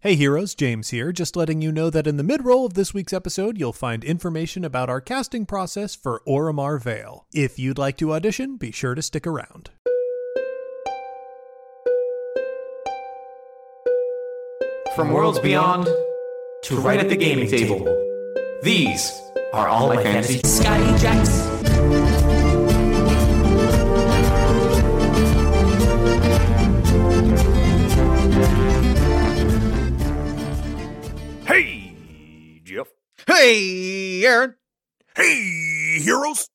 Hey heroes, James here, just letting you know that in the mid-roll of this week's episode, you'll find information about our casting process for Oromar Vale. If you'd like to audition, be sure to stick around. From worlds beyond to right at the gaming table, these are all my fantasy. Scotty Jacks. Hey, Aaron. Hey, heroes.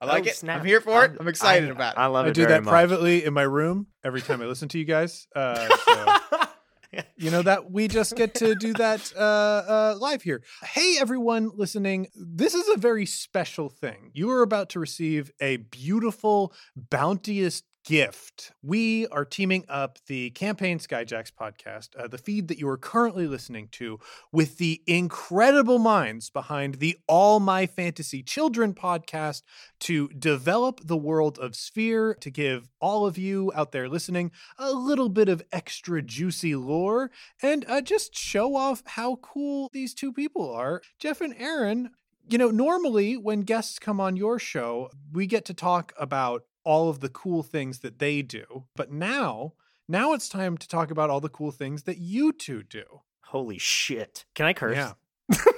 I like Oh, it. snap. I'm here for it. I- I'm excited I- about it. I love it. I it. do very that much. privately in my room every time I listen to you guys. Uh, so, you know that we just get to do that uh, uh, live here. Hey, everyone listening! This is a very special thing. You are about to receive a beautiful, bounteous gift. We are teaming up the Campaign Skyjacks podcast, uh, the feed that you are currently listening to, with the incredible minds behind the All My Fantasy Children podcast to develop the world of Sphere, to give all of you out there listening a little bit of extra juicy lore, and uh, just show off how cool these two people are. Jeff and Aaron, you know, normally when guests come on your show, we get to talk about all of the cool things that they do. But now, now it's time to talk about all the cool things that you two do. Holy shit! Can I curse? Yeah.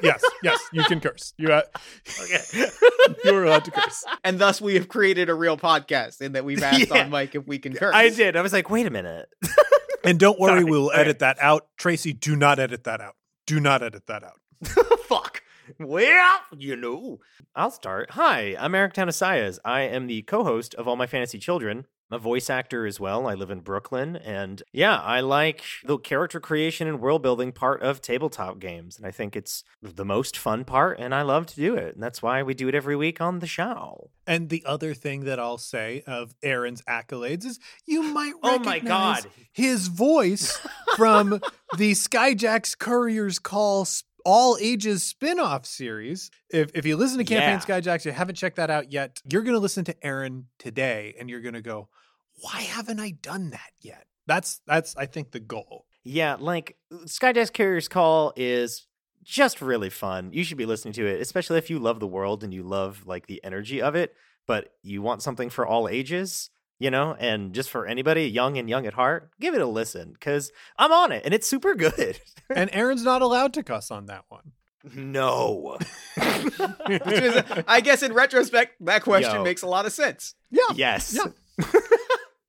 yes, yes, you can curse. You, uh, Okay. you are allowed to curse. and thus we have created a real podcast in that we've asked Yeah. on Mike if we can curse. I did. I was like, wait a minute. And don't worry, Sorry. we'll edit that out. Tracy, do not edit that out. Do not edit that out. Well, you know. I'll start. Hi, I'm Aaron Tanasias. I am the co-host of All My Fantasy Children. I'm a voice actor as well. I live in Brooklyn, and yeah, I like the character creation and world building part of tabletop games, and I think it's the most fun part, and I love to do it, and that's why we do it every week on the show. And the other thing that I'll say of Aaron's accolades is you might Oh my God. his voice from the Skyjacks Couriers Call all ages spin-off series. If if you listen to Campaign Yeah. Skyjacks, you haven't checked that out yet, you're gonna listen to Aaron today and you're gonna go, why haven't I done that yet? That's that's I think the goal. Yeah, like Skyjacks Courier's Call is just really fun. You should be listening to it, especially if you love the world and you love like the energy of it, but you want something for all ages, you know, and just for anybody young and young at heart, give it a listen cuz I'm on it and it's super good. And Aaron's not allowed to cuss on that one. no. Which is, I guess in retrospect, that question Yo. makes a lot of sense. Yeah. yes. Yeah.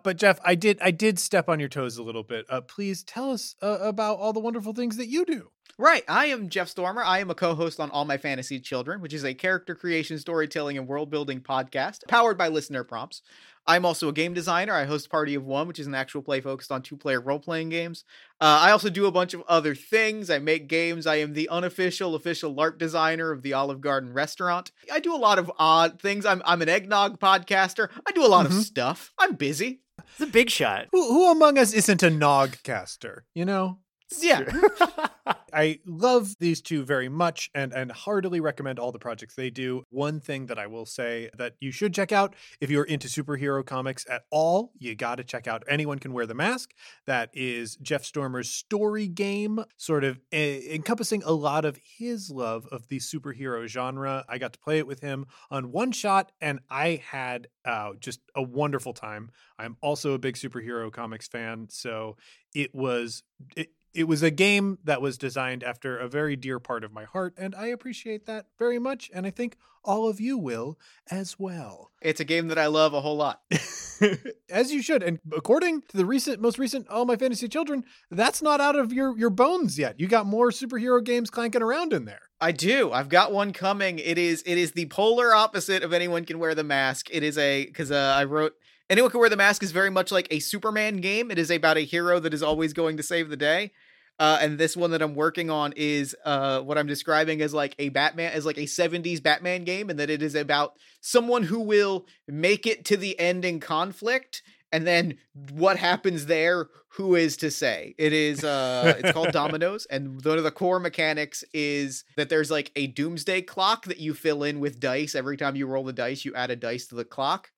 But Jeff, I did I did step on your toes a little bit. Uh, please tell us uh, about all the wonderful things that you do. Right. I am Jeff Stormer. I am a co host on All My Fantasy Children, which is a character creation, storytelling, and world building podcast powered by listener prompts. I'm also a game designer. I host Party of One, which is an actual play focused on two player role playing games. Uh, I also do a bunch of other things. I make games. I am the unofficial, official LARP designer of the Olive Garden restaurant. I do a lot of odd things. I'm, I'm an eggnog podcaster. I do a lot Mhm. of stuff. I'm busy. It's a big shot. Who, who among us isn't a nogcaster? You know, Yeah. I love these two very much and and heartily recommend all the projects they do. One thing that I will say that you should check out if you're into superhero comics at all, you got to check out Anyone Can Wear the Mask. That is Jeff Stormer's story game, sort of eh, encompassing a lot of his love of the superhero genre. I got to play it with him on one shot and I had uh, just a wonderful time. I'm also a big superhero comics fan, so it was it, it was a game that was designed after a very dear part of my heart, and I appreciate that very much. And I think all of you will as well. It's a game that I love a whole lot. as you should. And according to the recent, most recent All My Fantasy Children, that's not out of your your bones yet. You got more superhero games clanking around in there. I do. I've got one coming. It is it is the polar opposite of anyone can wear the mask. It is a because uh, I wrote anyone can wear the mask is very much like a Superman game. It is about a hero that is always going to save the day. Uh, and this one that I'm working on is uh, what I'm describing as like a Batman, as like a 70s Batman game, and that it is about someone who will make it to the end in conflict. And then what happens there? Who is to say? It is uh it's called Dominoes, and one of the core mechanics is that there's like a doomsday clock that you fill in with dice. Every time you roll the dice, you add a dice to the clock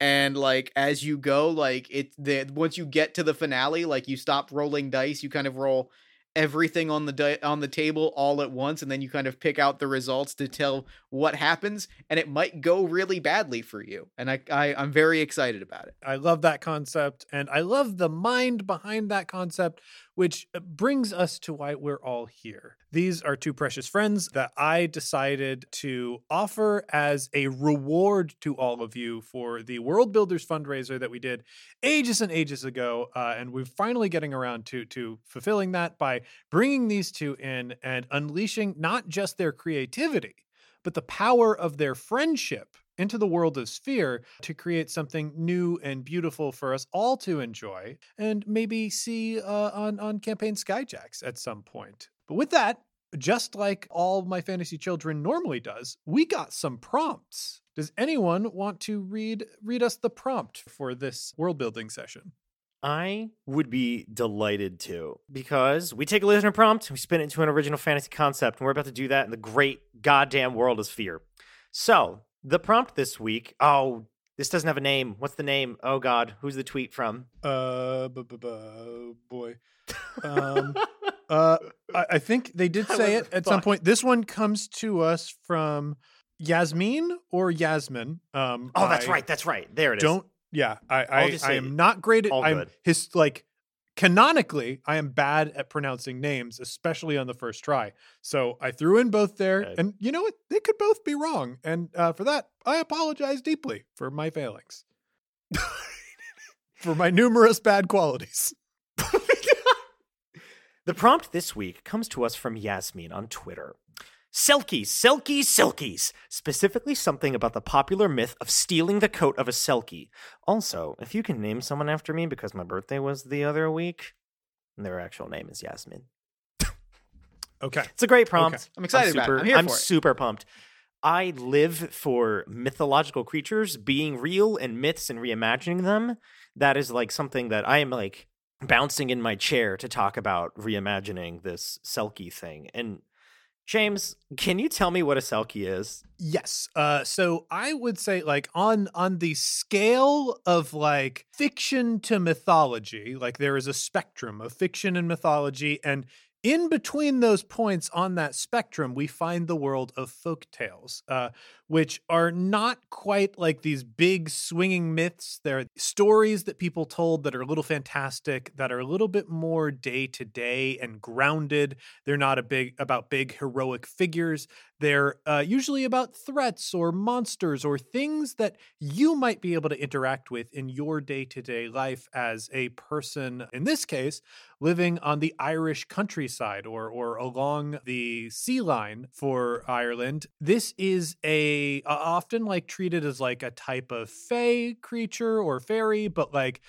and like as you go like it the once you get to the finale like you stop rolling dice you kind of roll everything on the di- on the table all at once and then you kind of pick out the results to tell what happens and it might go really badly for you and I, I i'm very excited about it. I love that concept, and I love the mind behind that concept, which uh, brings us to why we're all here. These are two precious friends that I decided to offer as a reward to all of you for the World Builders fundraiser that we did ages and ages ago, uh, and we're finally getting around to to fulfilling that by bringing these two in and unleashing not just their creativity, but the power of their friendship into the world of Sphere to create something new and beautiful for us all to enjoy and maybe see uh, on, on Campaign Skyjacks at some point. But with that, just like all my fantasy children normally does, we got some prompts. Does anyone want to read read us the prompt for this world building session? I would be delighted to because we take a listener prompt, we spin it into an original fantasy concept, and we're about to do that in the great goddamn world of Sphere. So, the prompt this week, oh, this doesn't have a name. What's the name? Oh God, who's the tweet from? Uh, bu- bu- bu- boy. Um, uh, I, I think they did say it at some point. This one comes to us from Yasmin or Yasmin. Um, Oh, that's I right. That's right. There it is. Don't. Yeah, I I, I am not great at. all I'm good. his like canonically. I am bad at pronouncing names, especially on the first try. So I threw in both there, Okay. and you know what? They could both be wrong, and uh, for that, I apologize deeply for my failings, for my numerous bad qualities. The prompt this week comes to us from Yasmin on Twitter. Selkies, Selkies, Selkies. Specifically, something about the popular myth of stealing the coat of a Selkie. Also, if you can name someone after me because my birthday was the other week, their actual name is Yasmin. Okay. It's a great prompt. I'm excited about it. I'm here for it. super pumped. I live for mythological creatures being real and myths and reimagining them. That is like something that I am like bouncing in my chair to talk about reimagining this Selkie thing. And James, can you tell me what a Selkie is? Yes. Uh so I would say like on on the scale of like fiction to mythology, like there is a spectrum of fiction and mythology and in between those points on that spectrum, we find the world of folk tales, uh, which are not quite like these big swinging myths. They're stories that people told that are a little fantastic, that are a little bit more day to day and grounded. They're not a big about big heroic figures. They're uh, usually about threats or monsters or things that you might be able to interact with in your day to day life as a person, in this case, living on the Irish countryside or, or along the sea line for Ireland. This is a uh, often like treated as like a type of fey creature or fairy, but like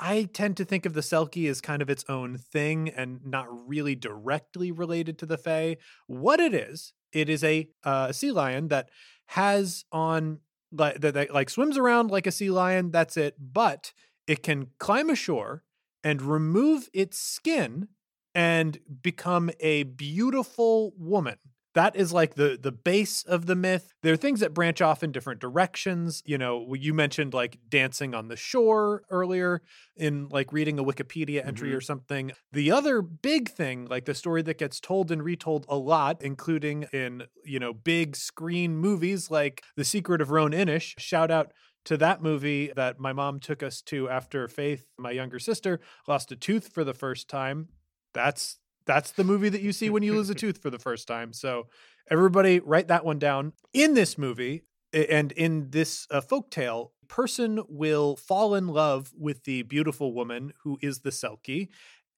I tend to think of the Selkie as kind of its own thing and not really directly related to the Fae. What it is, it is a uh, sea lion that has on like that, that like swims around like a sea lion. That's it. But it can climb ashore and remove its skin and become a beautiful woman. That is like the the base of the myth. There are things that branch off in different directions. You know, you mentioned like dancing on the shore earlier in like reading a Wikipedia entry mm-hmm. or something. The other big thing, like the story that gets told and retold a lot, including in, you know, big screen movies like The Secret of Roan Inish. Shout out to that movie that my mom took us to after Faith, my younger sister, lost a tooth for the first time. That's that's the movie that you see when you lose a tooth for the first time. So everybody write that one down. In this movie and in this uh, folktale, person will fall in love with the beautiful woman who is the Selkie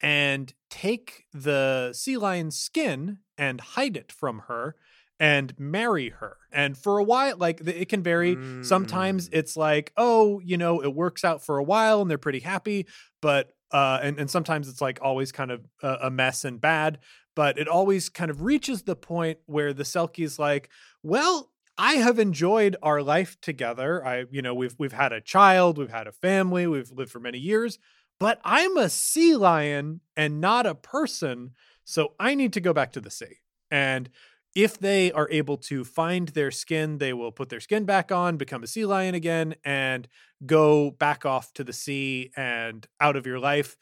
and take the sea lion's skin and hide it from her and marry her. And for a while, like it can vary. Sometimes Mm. it's like, oh, you know, it works out for a while and they're pretty happy. But uh, and and sometimes it's like always kind of a, a mess and bad, but it always kind of reaches the point where the Selkie's like, well, I have enjoyed our life together. I, you know, we've we've had a child, we've had a family, we've lived for many years, but I'm a sea lion and not a person, so I need to go back to the sea. And if they are able to find their skin, they will put their skin back on, become a sea lion again, and go back off to the sea and out of your life.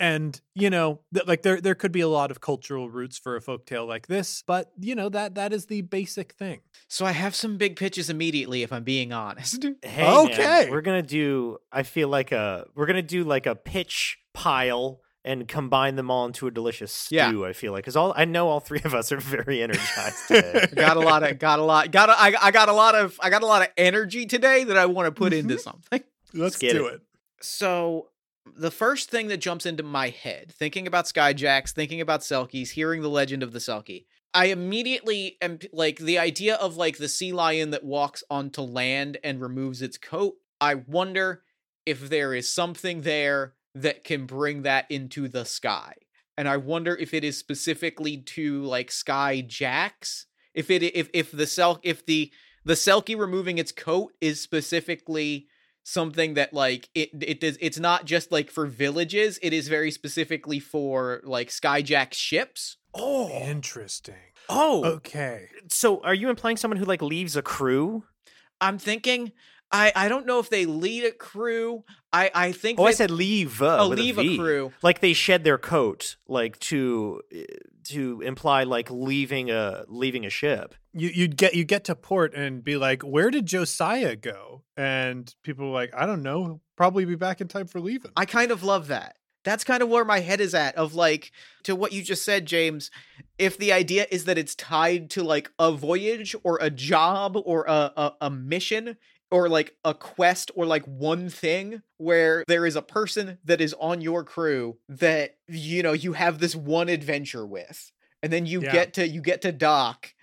And you know, th- like there there could be a lot of cultural roots for a folktale like this, but you know that that is the basic thing. So I have some big pitches immediately, if I'm being honest. Hey, man, Okay. we're gonna do. I feel like a. We're gonna do like a pitch pile and combine them all into a delicious stew. Yeah. I feel like because all I know all three of us are very energized today. got a lot of got a lot got a, I, I got a lot of I got a lot of energy today that I want to put into mm-hmm. something. Let's get do it. it. So the first thing that jumps into my head, thinking about Skyjacks, thinking about Selkies, hearing the legend of the Selkie, I immediately am like the idea of like the sea lion that walks onto land and removes its coat. I wonder if there is something there that can bring that into the sky. And I wonder if it is specifically to like Sky Jacks. If it if if the Sel if the the Selkie removing its coat is specifically something that like it it does it's not just like for villages it is very specifically for like skyjack ships oh, Interesting. oh. Okay. So, are you implying someone who like leaves a crew? i'm thinking i i don't know if they lead a crew i i think Oh, I said leave. Uh, oh with leave V. a crew Like they shed their coat, like to uh, to imply like leaving a leaving a ship. You you'd get you get to port and be like, where did Josiah go? And people are like, I don't know. He'll probably be back in time for leaving. i kind of love that that's kind of where my head is at of like to what you just said james if the idea is that it's tied to like a voyage or a job or a, a, a mission or like a quest or like one thing where there is a person that is on your crew that you know you have this one adventure with and then you Yeah. get to you get to dock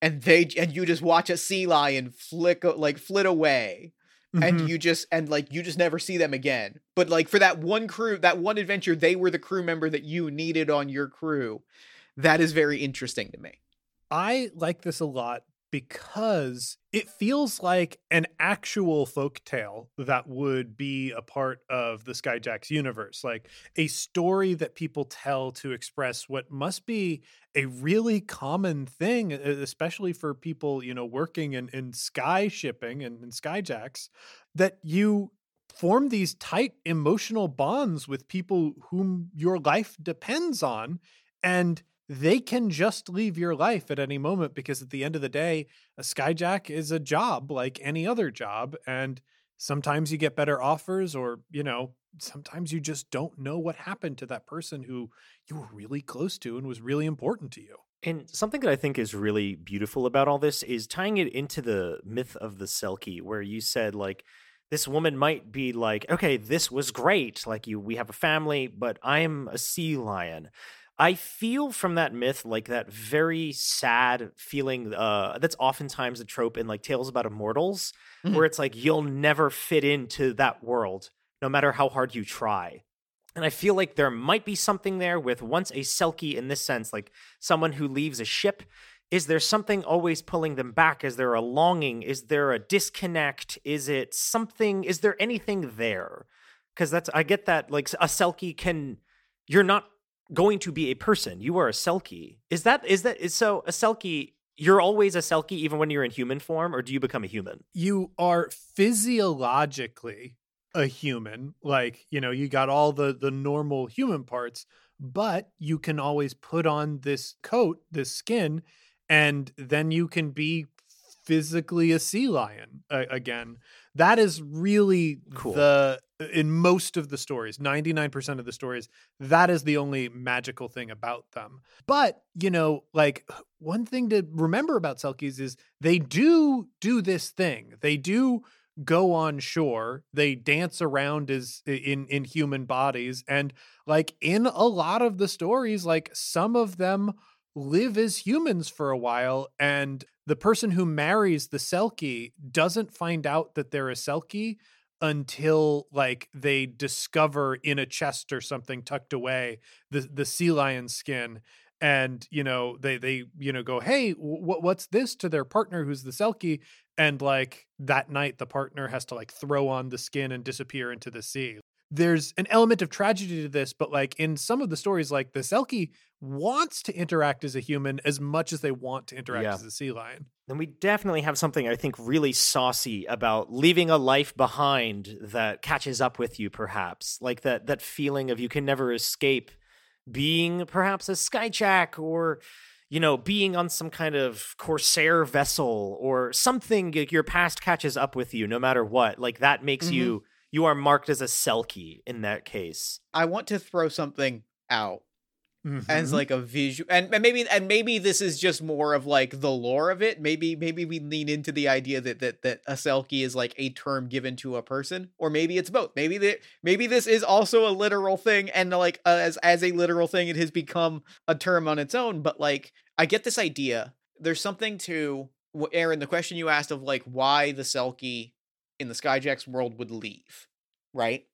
and they and you just watch a sea lion flick like flit away Mhm. and you just and like you just never see them again but like for that one crew that one adventure they were the crew member that you needed on your crew that is very interesting to me I like this a lot because it feels like an actual folk tale that would be a part of the Skyjacks universe, like a story that people tell to express what must be a really common thing, especially for people, you know, working in, in sky shipping and, and Skyjacks, that you form these tight emotional bonds with people whom your life depends on. And they can just leave your life at any moment because at the end of the day, a skyjack is a job like any other job. And sometimes you get better offers, or, you know, sometimes you just don't know what happened to that person who you were really close to and was really important to you. And something that I think is really beautiful about all this is tying it into the myth of the Selkie, where you said like this woman might be like, okay, this was great, like you, we have a family, but I'm a sea lion. I feel from that myth like that very sad feeling. Uh, that's oftentimes a trope in like tales about immortals, Mhm. where it's like you'll never fit into that world, no matter how hard you try. And I feel like there might be something there with once a Selkie in this sense, like someone who leaves a ship. Is there something always pulling them back? Is there a longing? Is there a disconnect? Is it something? Is there anything there? Because that's, I get that, like a Selkie can, you're not going to be a person. You are a Selkie. Is that, is that, is so a Selkie, you're always a Selkie even when you're in human form, or do you become a human? You are physiologically a human, like, you know, you got all the the normal human parts, but you can always put on this coat, this skin, and then you can be physically a sea lion uh, again. That is really Cool. the in most of the stories, 99% of the stories, that is the only magical thing about them. But, you know, like one thing to remember about Selkies is they do do this thing. They do go on shore. They dance around as in in human bodies and like in a lot of the stories like some of them live as humans for a while and the person who marries the Selkie doesn't find out that they're a Selkie until like they discover in a chest or something tucked away the the sea lion skin. And you know they they you know go hey wh- what's this? to their partner who's the selkie. And like that night the partner has to like throw on the skin and disappear into the sea there's an element of tragedy to this but like in some of the stories like the selkie wants to interact as a human as much as they want to interact Yeah. as a sea lion then we definitely have something I think really saucy about leaving a life behind that catches up with you, perhaps. Like that that feeling of you can never escape being perhaps a skyjack or you know being on some kind of corsair vessel or something your past catches up with you no matter what like that makes Mhm. you you are marked as a selkie in that case. I want to throw something out as Mhm. like a visual and, and maybe and maybe this is just more of like the lore of it. Maybe maybe we lean into the idea that that that a selkie is like a term given to a person or maybe it's both. Maybe that maybe this is also a literal thing and like uh, as as a literal thing it has become a term on its own but like i get this idea. There's something to aaron the question you asked of like why the selkie in the skyjacks world would leave right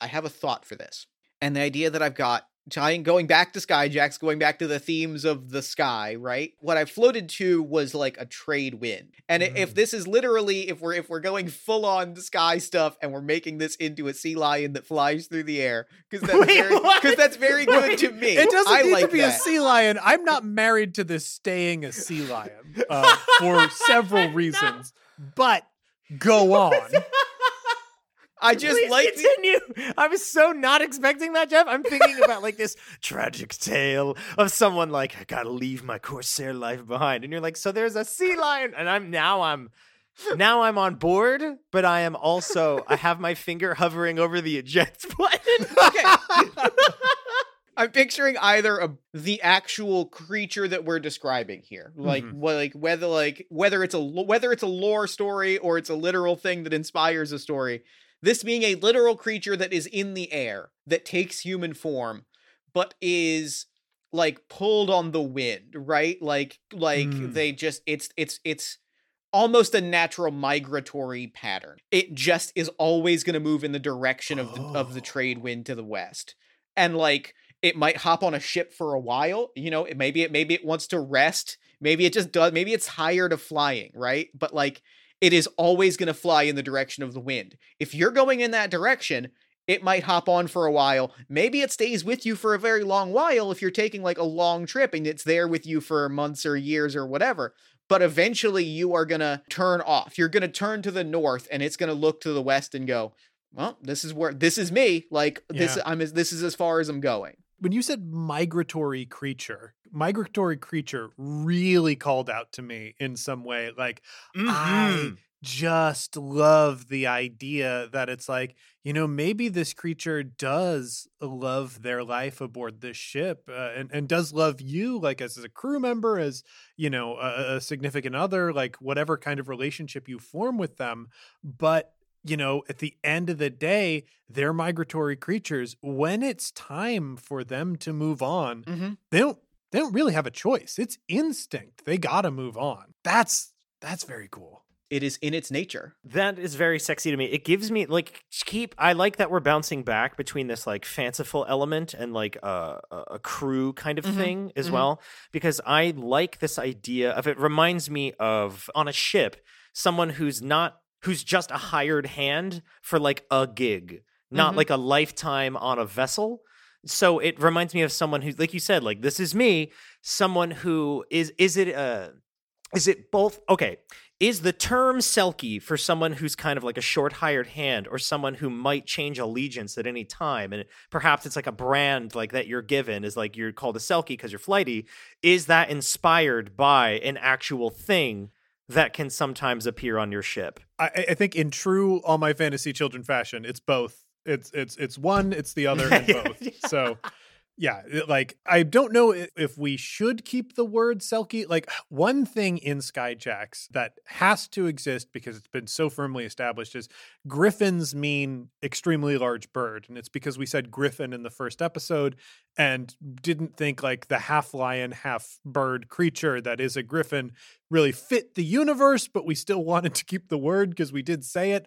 i have a thought for this and the idea that i've got tying going back to skyjacks going back to the themes of the sky right what i floated to was like a trade wind and i if Mm. this is literally if we're if we're going full on sky stuff and we're making this into a sea lion that flies through the air because that's Wait, very because that's very good Wait, to me It doesn't I need like to be that. a sea lion. I'm not married to this staying a sea lion uh, for several reasons. But go on. i just Please like the- continue. I was so not expecting that, Jeff. I'm thinking about like this tragic tale of someone like I gotta leave my corsair life behind, and you're like, so there's a sea lion, and I'm now I'm now I'm on board, but I am also I have my finger hovering over the eject button. okay. I'm picturing either a, the actual creature that we're describing here, like Mhm. wh- like whether like whether it's a whether it's a lore story or it's a literal thing that inspires a story. This being a literal creature that is in the air that takes human form, but is like pulled on the wind, right? Like like Mm. they just it's it's it's almost a natural migratory pattern. It just is always going to move in the direction of the, of the Oh. trade wind to the west. And like it might hop on a ship for a while, you know, it maybe it maybe it wants to rest, maybe it just does maybe it's tired of flying, right? But like it is always going to fly in the direction of the wind. If you're going in that direction, it might hop on for a while. Maybe it stays with you for a very long while if you're taking like a long trip and it's there with you for months or years or whatever. But eventually you are going to turn off. You're going to turn to the north and it's going to look to the west and go, "Well, this is where this is me. Like this Yeah. I'm this is as far as I'm going." When you said migratory creature, migratory creature really called out to me in some way. Like, Mm-hmm. I just love the idea that it's like, you know, maybe this creature does love their life aboard this ship uh, and, and does love you, like as, a crew member, as, you know, a, a significant other, like whatever kind of relationship you form with them. But, you know, at the end of the day, they're migratory creatures. When it's time for them to move on, Mhm. they don't they don't really have a choice. It's instinct. They gotta move on. That's that's very cool. It is in its nature. That is very sexy to me. It gives me like keep. I like that we're bouncing back between this like fanciful element and like a a, a crew kind of Mhm, thing as mhm. well because I like this idea of it. Reminds me of on a ship someone who's not who's just a hired hand for like a gig, not Mhm. like a lifetime on a vessel. So it reminds me of someone who, like you said, like this is me. Someone who is is it uh is it both okay is the term selkie for someone who's kind of like a short hired hand or someone who might change allegiance at any time and perhaps it's like a brand like that you're given is like you're called a selkie because you're flighty is that inspired by an actual thing that can sometimes appear on your ship I, I- think in true all my fantasy children fashion, it's both. It's it's it's one, it's the other, and both. yeah. So yeah, uh, like I don't know if we should keep the word Selkie. Like one thing in Skyjacks that has to exist because it's been so firmly established is griffins mean extremely large bird, and it's because we said griffin in the first episode and didn't think like the half lion, half bird creature that is a griffin really fit the universe, but we still wanted to keep the word because we did say it.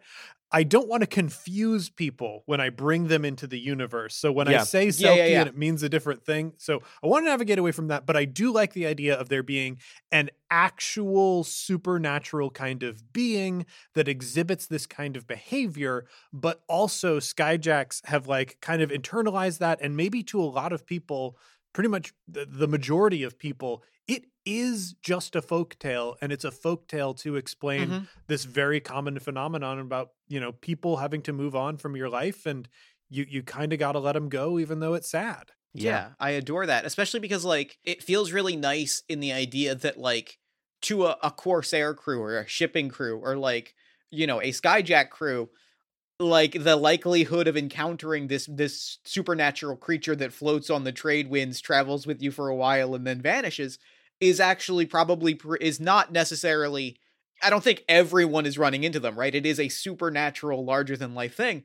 I don't want to confuse people when I bring them into the universe. So when I Yeah. say Yeah, Selkie yeah, yeah. and it means a different thing. So I want to navigate away from that, but I do like the idea of there being an actual supernatural kind of being that exhibits this kind of behavior, but also Skyjacks have like kind of internalized that and maybe to a lot of people, pretty much the, majority of people, is just a folk tale and it's a folk tale to explain Mhm. this very common phenomenon about you know people having to move on from your life and you you kind of got to let them go even though it's sad Yeah. I adore that, especially because like it feels really nice in the idea that like to a, a Corsair crew or a shipping crew or like you know a Skyjack crew, like the likelihood of encountering this this supernatural creature that floats on the trade winds, travels with you for a while, and then vanishes, is actually probably pr- is not necessarily. I don't think everyone is running into them, right? It is a supernatural, larger than life thing,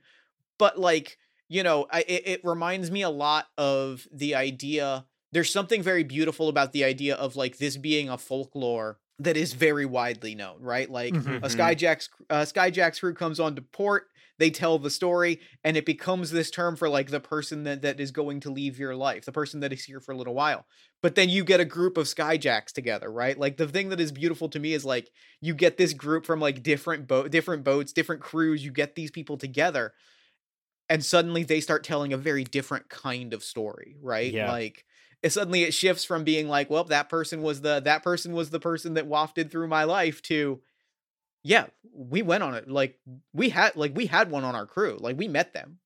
but like you know, I, it, it reminds me a lot of the idea. There's something very beautiful about the idea of like this being a folklore that is very widely known, right? Like Mhm. a Mhm. Skyjack's uh, Skyjack's crew comes onto port, they tell the story, and it becomes this term for like the person that that is going to leave your life, the person that is here for a little while. But then you get a group of Skyjacks together, right? Like the thing that is beautiful to me is like you get this group from like different boat, different boats, different crews. You get these people together, and suddenly they start telling a very different kind of story, right? Yeah. Like it suddenly it shifts from being like, well, that person was the that person was the person that wafted through my life to yeah, we went on it. Like we had like we had one on our crew. Like we met them.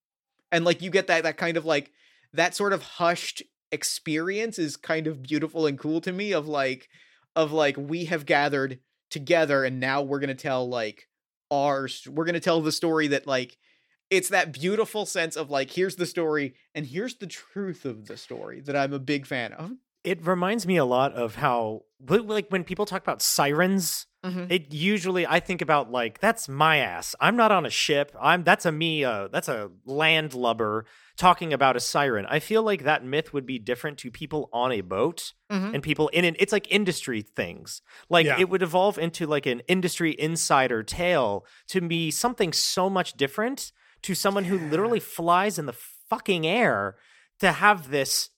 And like you get that that kind of like that sort of hushed experience is kind of beautiful and cool to me of like of like we have gathered together and now we're going to tell like our we're going to tell the story that like it's that beautiful sense of like here's the story and here's the truth of the story that I'm a big fan of. It reminds me a lot of how, like, when people talk about sirens, Mhm. it usually I think about like that's my ass. I'm not on a ship. I'm that's a me. Uh, that's a landlubber talking about a siren. I feel like that myth would be different to people on a boat Mhm. and people in it. It's like industry things. Like Yeah. it would evolve into like an industry insider tale to be something so much different to someone who literally flies in the fucking air to have this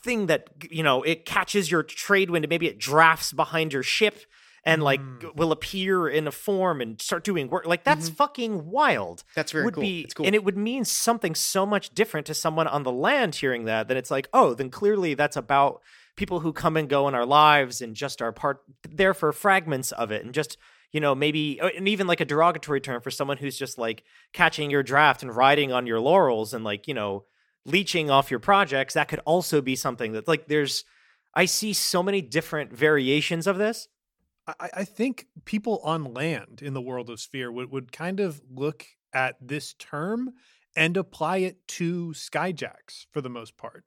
thing that you know it catches your trade wind and maybe it drafts behind your ship and like Mm. will appear in a form and start doing work like that's fucking wild That's very would cool. be it's cool. and it would mean something so much different to someone on the land hearing that then it's like oh then clearly that's about people who come and go in our lives and just are part there for fragments of it and just you know maybe uh, and even like a derogatory term for someone who's just like catching your draft and riding on your laurels and like you know leeching off your projects that could also be something that like there's i see so many different variations of this I, I think people on land in the world of sphere would, would kind of look at this term and apply it to skyjacks for the most part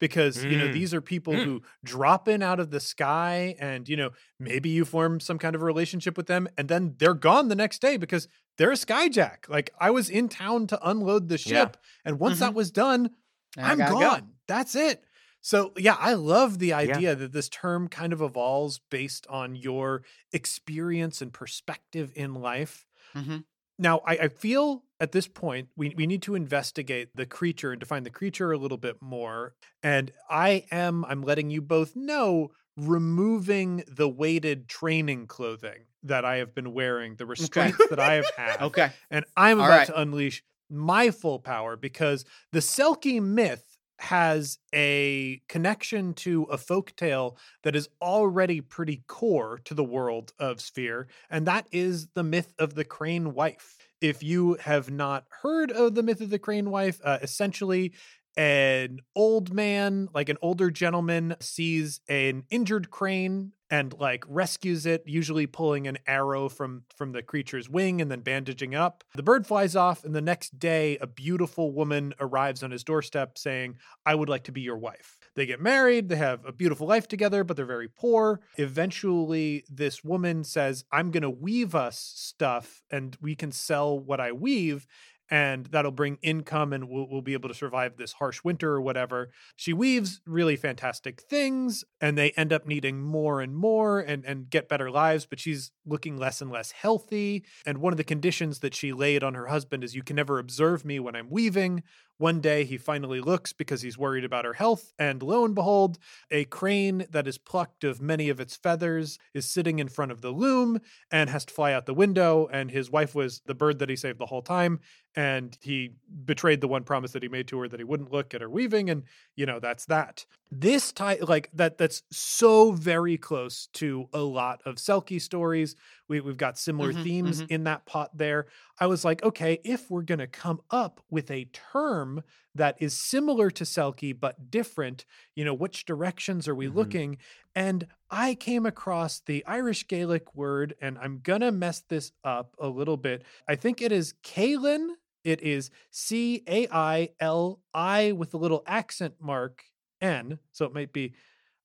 because you know Mm. these are people Mm. who drop in out of the sky and you know maybe you form some kind of relationship with them and then they're gone the next day because they're a skyjack like i was in town to unload the Yeah. ship and once that was done I'm gotta go. gone. That's it. So yeah, I love the idea that this term kind of evolves based on your experience and perspective in life. Mhm. Now, I, I feel at this point we, we need to investigate the creature and define the creature a little bit more. And I am, I'm letting you both know, removing the weighted training clothing that I have been wearing, the restraints that I have had. Okay. And I'm All about right. to unleash my full power because the Selkie myth has a connection to a folktale that is already pretty core to the world of Sphere, and that is the myth of the crane wife. If you have not heard of the myth of the crane wife, uh, essentially, an old man, like an older gentleman, sees an injured crane and like rescues it, usually pulling an arrow from from the creature's wing and then bandaging up. The bird flies off, and the next day, a beautiful woman arrives on his doorstep saying, "I would like to be your wife." They get married, they have a beautiful life together, but they're very poor. Eventually, this woman says, "I'm going to weave us stuff, and we can sell what I weave." And that'll bring income and we'll, we'll be able to survive this harsh winter or whatever. She weaves really fantastic things and they end up needing more and more and, and get better lives, but she's looking less and less healthy. And one of the conditions that she laid on her husband is you can never observe me when I'm weaving. One day he finally looks because he's worried about her health, and lo and behold, a crane that is plucked of many of its feathers is sitting in front of the loom and has to fly out the window. And his wife was the bird that he saved the whole time. And he betrayed the one promise that he made to her that he wouldn't look at her weaving. And, you know, that's that. This type, like that, that's so very close to a lot of Selkie stories. We, we've got similar Mhm, themes mhm. in that pot there. I was like, okay, if we're going to come up with a term that is similar to Selkie but different, you know, which directions are we Mhm. looking? And I came across the Irish Gaelic word, and I'm going to mess this up a little bit. I think it is Kailin. It is C A I L I with a little accent mark N. So it might be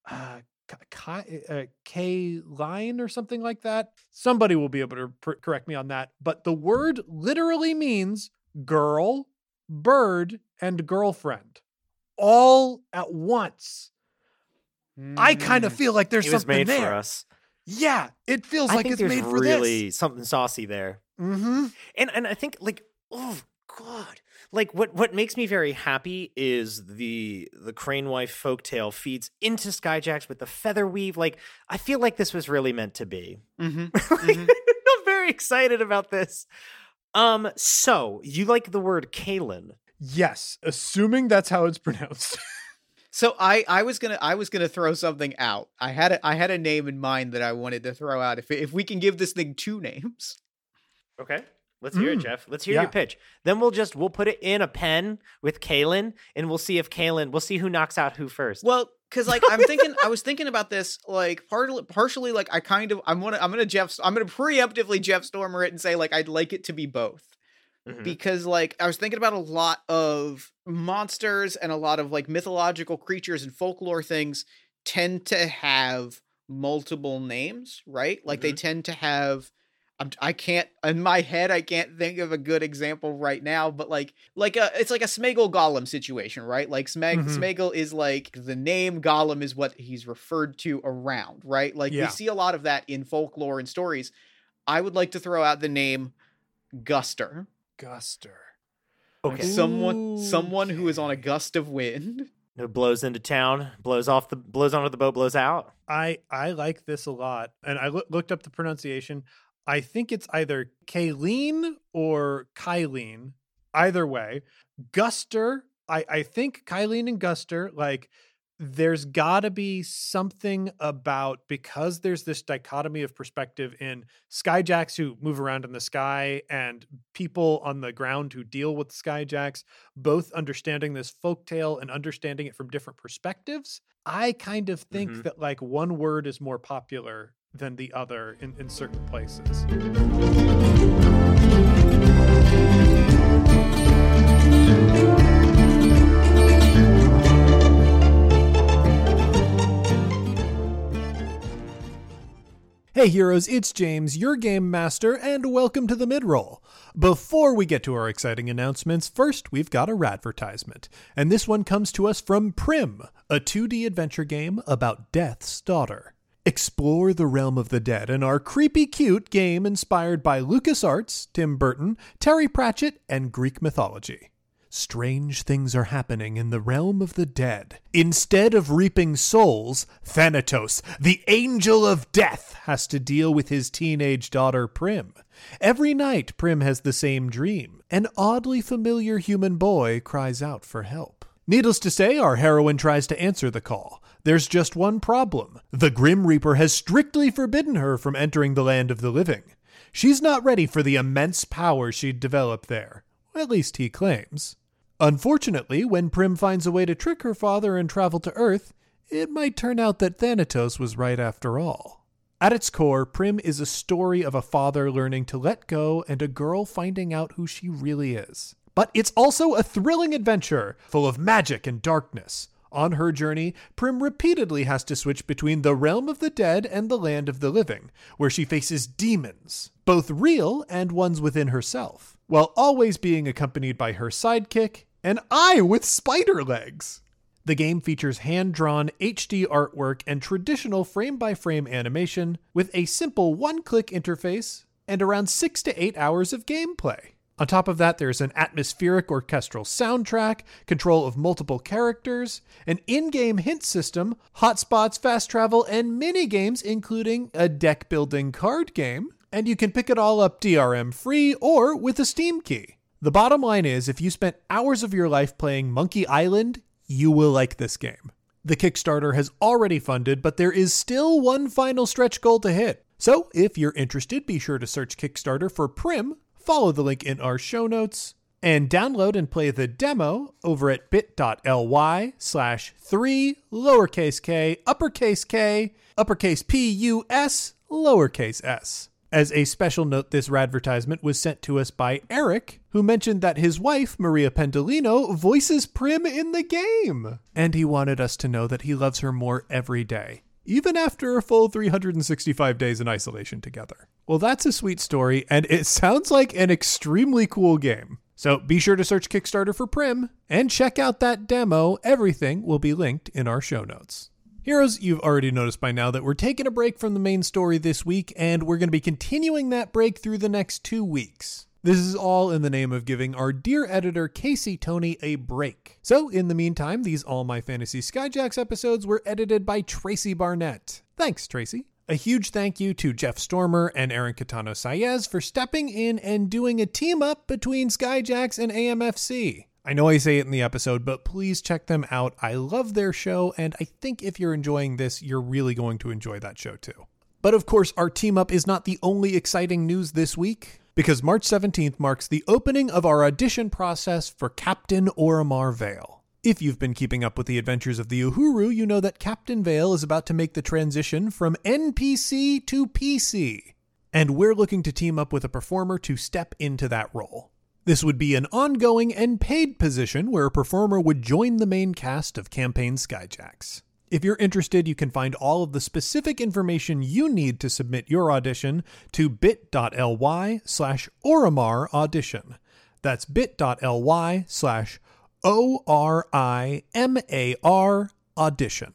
uh, K- uh, K line or something like that. Somebody will be able to pr- correct me on that. But the word literally means girl, bird, and girlfriend all at once. I kind of Mm. feel like there's It something made there. for us. Yeah, it feels I like it's made for really something saucy there. Mm-hmm. and and I think like oh god like what what makes me very happy is the the crane wife folktale feeds into skyjacks with the feather weave like I feel like this was really meant to be Mhm, Like, mhm. I'm very excited about this um so you like the word Kalen Yes, assuming that's how it's pronounced. So I I was gonna I was gonna throw something out. I had a I had a name in mind that I wanted to throw out. If if we can give this thing two names, okay let's hear it Mm, Jeff let's hear yeah. your pitch then we'll just we'll put it in a pen with Kalen and we'll see if Kalen we'll see who knocks out who first well, because like I'm thinking I was thinking about this like partly partially like I kind of I'm gonna I'm gonna Jeff I'm gonna preemptively Jeff Stormer it and say like I'd like it to be both. Mhm. because like I was thinking about a lot of monsters and a lot of like mythological creatures and folklore things tend to have multiple names, right? Like they tend to have I'm, I can't in my head I can't think of a good example right now, but like like a it's like a Smeagol Gollum situation, right? Like Smeg Mhm. Smeagol is like the name Gollum is what he's referred to around, right? Like Yeah. we see a lot of that in folklore and stories. I would like to throw out the name Guster. Guster. Like okay someone someone who is on a gust of wind. who blows into town blows off the blows onto the boat blows out I I like this a lot, and I loo- looked up the pronunciation. I think it's either Kayleen or Kylene. Either way, Guster. I I think Kylene and Guster. Like, there's got to be something about because there's this dichotomy of perspective in skyjacks who move around in the sky and people on the ground who deal with skyjacks, both understanding this folktale and understanding it from different perspectives. I kind of think Mhm. that like one word is more popular than the other in, in certain places. Hey heroes, it's James, your game master, and welcome to the midroll. Before we get to our exciting announcements, first we've got a advertisement. And this one comes to us from Prim, a 2D adventure game about Death's daughter. Explore the realm of the dead in our creepy cute game inspired by LucasArts, Tim Burton, Terry Pratchett, and Greek mythology. Strange things are happening in the realm of the dead. Instead of reaping souls, Thanatos, the angel of death, has to deal with his teenage daughter Prim. Every night, Prim has the same dream. An oddly familiar human boy cries out for help. Needless to say, our heroine tries to answer the call. There's just one problem. The Grim Reaper has strictly forbidden her from entering the land of the living. She's not ready for the immense power she'd develop there. At least he claims. Unfortunately, when Prim finds a way to trick her father and travel to Earth, it might turn out that Thanatos was right after all. At its core, Prim is a story of a father learning to let go and a girl finding out who she really is. But it's also a thrilling adventure full of magic and darkness. On her journey, Prim repeatedly has to switch between the realm of the dead and the land of the living, where she faces demons, both real and ones within herself. while always being accompanied by her sidekick, an eye with spider legs. The game features hand drawn HD artwork and traditional frame by frame animation with a simple one click interface and around six to eight hours of gameplay. On top of that, there's an atmospheric orchestral soundtrack, control of multiple characters, an in game hint system, hotspots, fast travel, and mini games, including a deck building card game. And you can pick it all up DRM free or with a Steam key. The bottom line is if you spent hours of your life playing Monkey Island, you will like this game. The Kickstarter has already funded, but there is still one final stretch goal to hit. So if you're interested, be sure to search Kickstarter for Prim follow the link in our show notes, and download and play the demo over at bit.ly slash 3 lowercase k uppercase k uppercase p u s lowercase s. As a special note, this advertisement was sent to us by Eric, who mentioned that his wife, Maria Pendolino, voices Prim in the game. And he wanted us to know that he loves her more every day even after a full 365 days in isolation together. Well, that's a sweet story, and it sounds like an extremely cool game. So be sure to search Kickstarter for Prim and check out that demo. Everything will be linked in our show notes. Heroes, you've already noticed by now that we're taking a break from the main story this week, and we're going to be continuing that break through the next two weeks. This is all in the name of giving our dear editor Casey Tony a break. So, in the meantime, these All My Fantasy Skyjacks episodes were edited by Tracy Barnett. Thanks, Tracy. A huge thank you to Jeff Stormer and Aaron Catano Saez for stepping in and doing a team up between Skyjacks and AMFC. I know I say it in the episode, but please check them out. I love their show, and I think if you're enjoying this, you're really going to enjoy that show too. But of course, our team up is not the only exciting news this week because March 17th marks the opening of our audition process for Captain Orimar Vale. If you've been keeping up with the adventures of the Uhuru, you know that Captain Vale is about to make the transition from NPC to PC. And we're looking to team up with a performer to step into that role. This would be an ongoing and paid position where a performer would join the main cast of Campaign Skyjacks. If you're interested, you can find all of the specific information you need to submit your audition to bit.ly slash Orimar audition. That's bit.ly slash O R I M A R audition.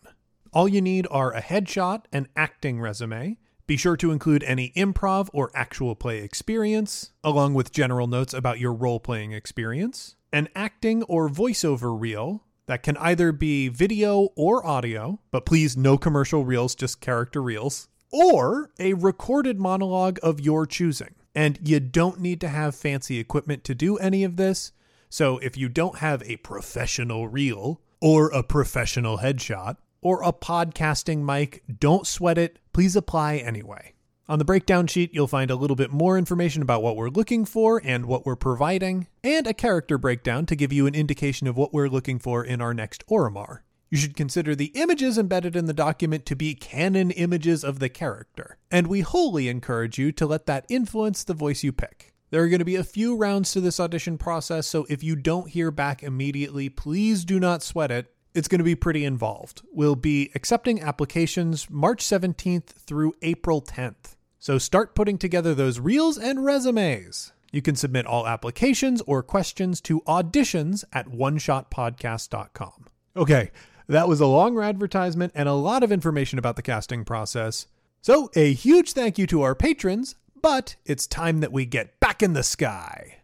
All you need are a headshot, an acting resume. Be sure to include any improv or actual play experience, along with general notes about your role playing experience, an acting or voiceover reel, that can either be video or audio, but please no commercial reels, just character reels, or a recorded monologue of your choosing. And you don't need to have fancy equipment to do any of this. So if you don't have a professional reel or a professional headshot or a podcasting mic, don't sweat it. Please apply anyway. On the breakdown sheet, you'll find a little bit more information about what we're looking for and what we're providing, and a character breakdown to give you an indication of what we're looking for in our next Orimar. You should consider the images embedded in the document to be canon images of the character, and we wholly encourage you to let that influence the voice you pick. There are going to be a few rounds to this audition process, so if you don't hear back immediately, please do not sweat it. It's going to be pretty involved. We'll be accepting applications March 17th through April 10th. So start putting together those reels and resumes. You can submit all applications or questions to auditions at oneshotpodcast.com. Okay, that was a long advertisement and a lot of information about the casting process. So, a huge thank you to our patrons, but it's time that we get back in the sky.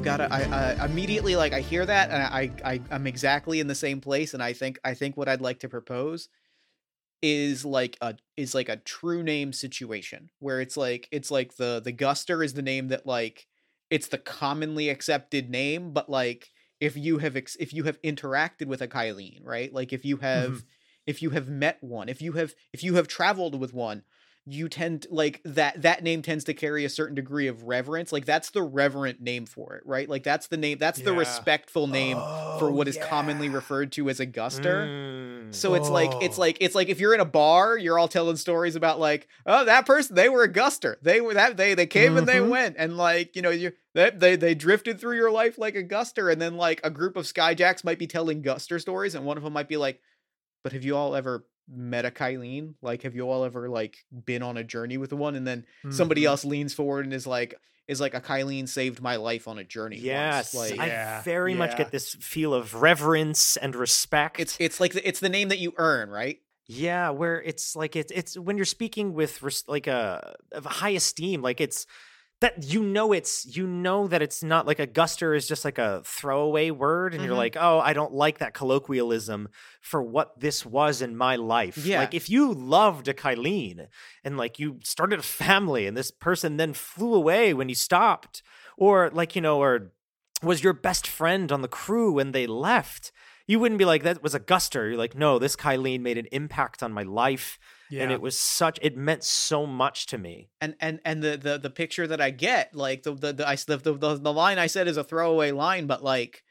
I've got to. I, I immediately like I hear that, and I, I I'm exactly in the same place, and I think I think what I'd like to propose is like a is like a true name situation where it's like it's like the the Guster is the name that like it's the commonly accepted name, but like if you have ex- if you have interacted with a Kylene, right? Like if you have mm-hmm. if you have met one, if you have if you have traveled with one, you tend like that that name tends to carry a certain degree of reverence like that's the reverent name for it right like that's the name that's yeah. the respectful name oh, for what is yeah. commonly referred to as a guster mm. So it's like it's Oh. like it's like if you're in a bar, you're all telling stories about like, oh, that person they were a guster. They were that they they came and they Mhm. went, and like you know you they, they they drifted through your life like a guster, and then like a group of skyjacks might be telling guster stories, and one of them might be like, but have you all ever met a Kylene? Like, have you all ever like been on a journey with one? And then somebody Mhm. else leans forward and is like, is like a Kylene saved my life on a journey. Yes, like Yeah, I very much get this feel of reverence and respect. it's it's like the, it's the name that you earn, right? Yeah, where it's like it's it's when you're speaking with res- like a of high esteem, like it's that you know it's you know that it's not like a guster is just like a throwaway word, and you're Mhm. like, oh, I don't like that colloquialism for what this was in my life. Yeah. like if you loved a Kylene and like you started a family, and this person then flew away when you stopped, or like you know, or was your best friend on the crew when they left. You wouldn't be like that was a guster. You're like, no, this Kylene made an impact on my life, yeah. and it was such. It meant so much to me. and and and the the the picture that I get, like the the the I, the, the, the the line I said is a throwaway line, but like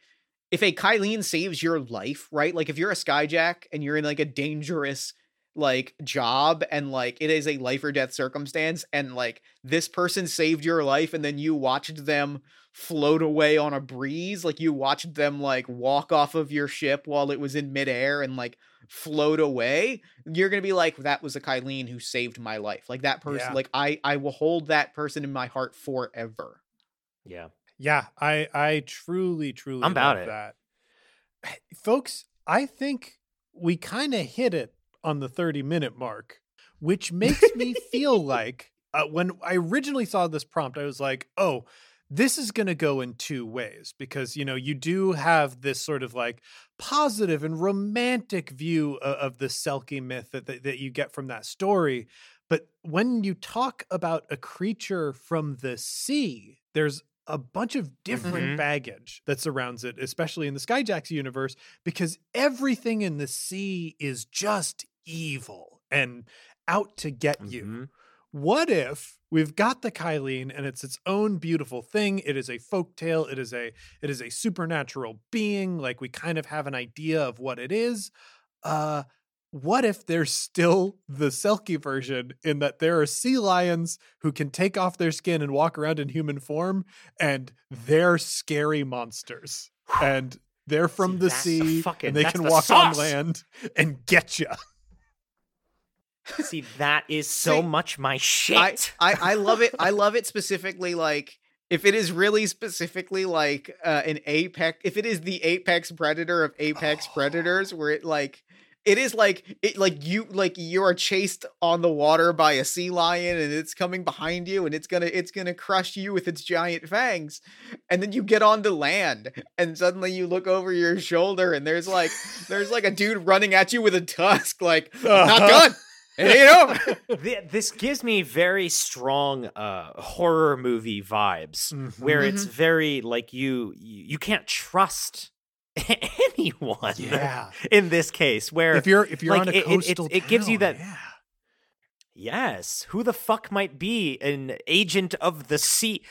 if a Kylene saves your life, right? Like if you're a skyjack and you're in like a dangerous like job and like it is a life or death circumstance and like this person saved your life and then you watched them float away on a breeze like you watched them like walk off of your ship while it was in midair and like float away you're gonna be like that was a Kylene who saved my life like that person Yeah. like i i will hold that person in my heart forever Yeah, Yeah, I I truly truly I'm about it. that. Folks, I think we kind of hit it on the 30 minute mark, which makes me feel like uh, when I originally saw this prompt, I was like, "Oh, this is going to go in two ways because you know you do have this sort of like positive and romantic view of, of the Selkie myth that, that that you get from that story, but when you talk about a creature from the sea, there's a bunch of different Mhm. baggage that surrounds it, especially in the Skyjacks universe, because everything in the sea is just evil and out to get you. Mhm. What if we've got the Kylene and it's its own beautiful thing? It is a folktale. It is a it is a supernatural being. Like we kind of have an idea of what it is. Uh what if there's still the Selkie version in that there are sea lions who can take off their skin and walk around in human form and they're scary monsters and they're from See, the that's the sea fucking- and they can the walk on land and get you. See, that is so See, much my shit. I, I I love it. I love it specifically like if it is really specifically like uh, an apex if it is the apex predator of apex predators where it like it is like it like you like you are chased on the water by a sea lion and it's coming behind you and it's gonna it's gonna crush you with its giant fangs and then you get onto land and suddenly you look over your shoulder and there's like there's like a dude running at you with a tusk like not done you know this gives me very strong uh horror movie vibes where it's Mm-hmm. very like you you, you can't trust anyone Yeah. in this case where if you're if you're like, on a it- it- it- coastal it gives you that- yeah. yes who the fuck might be an agent of the sea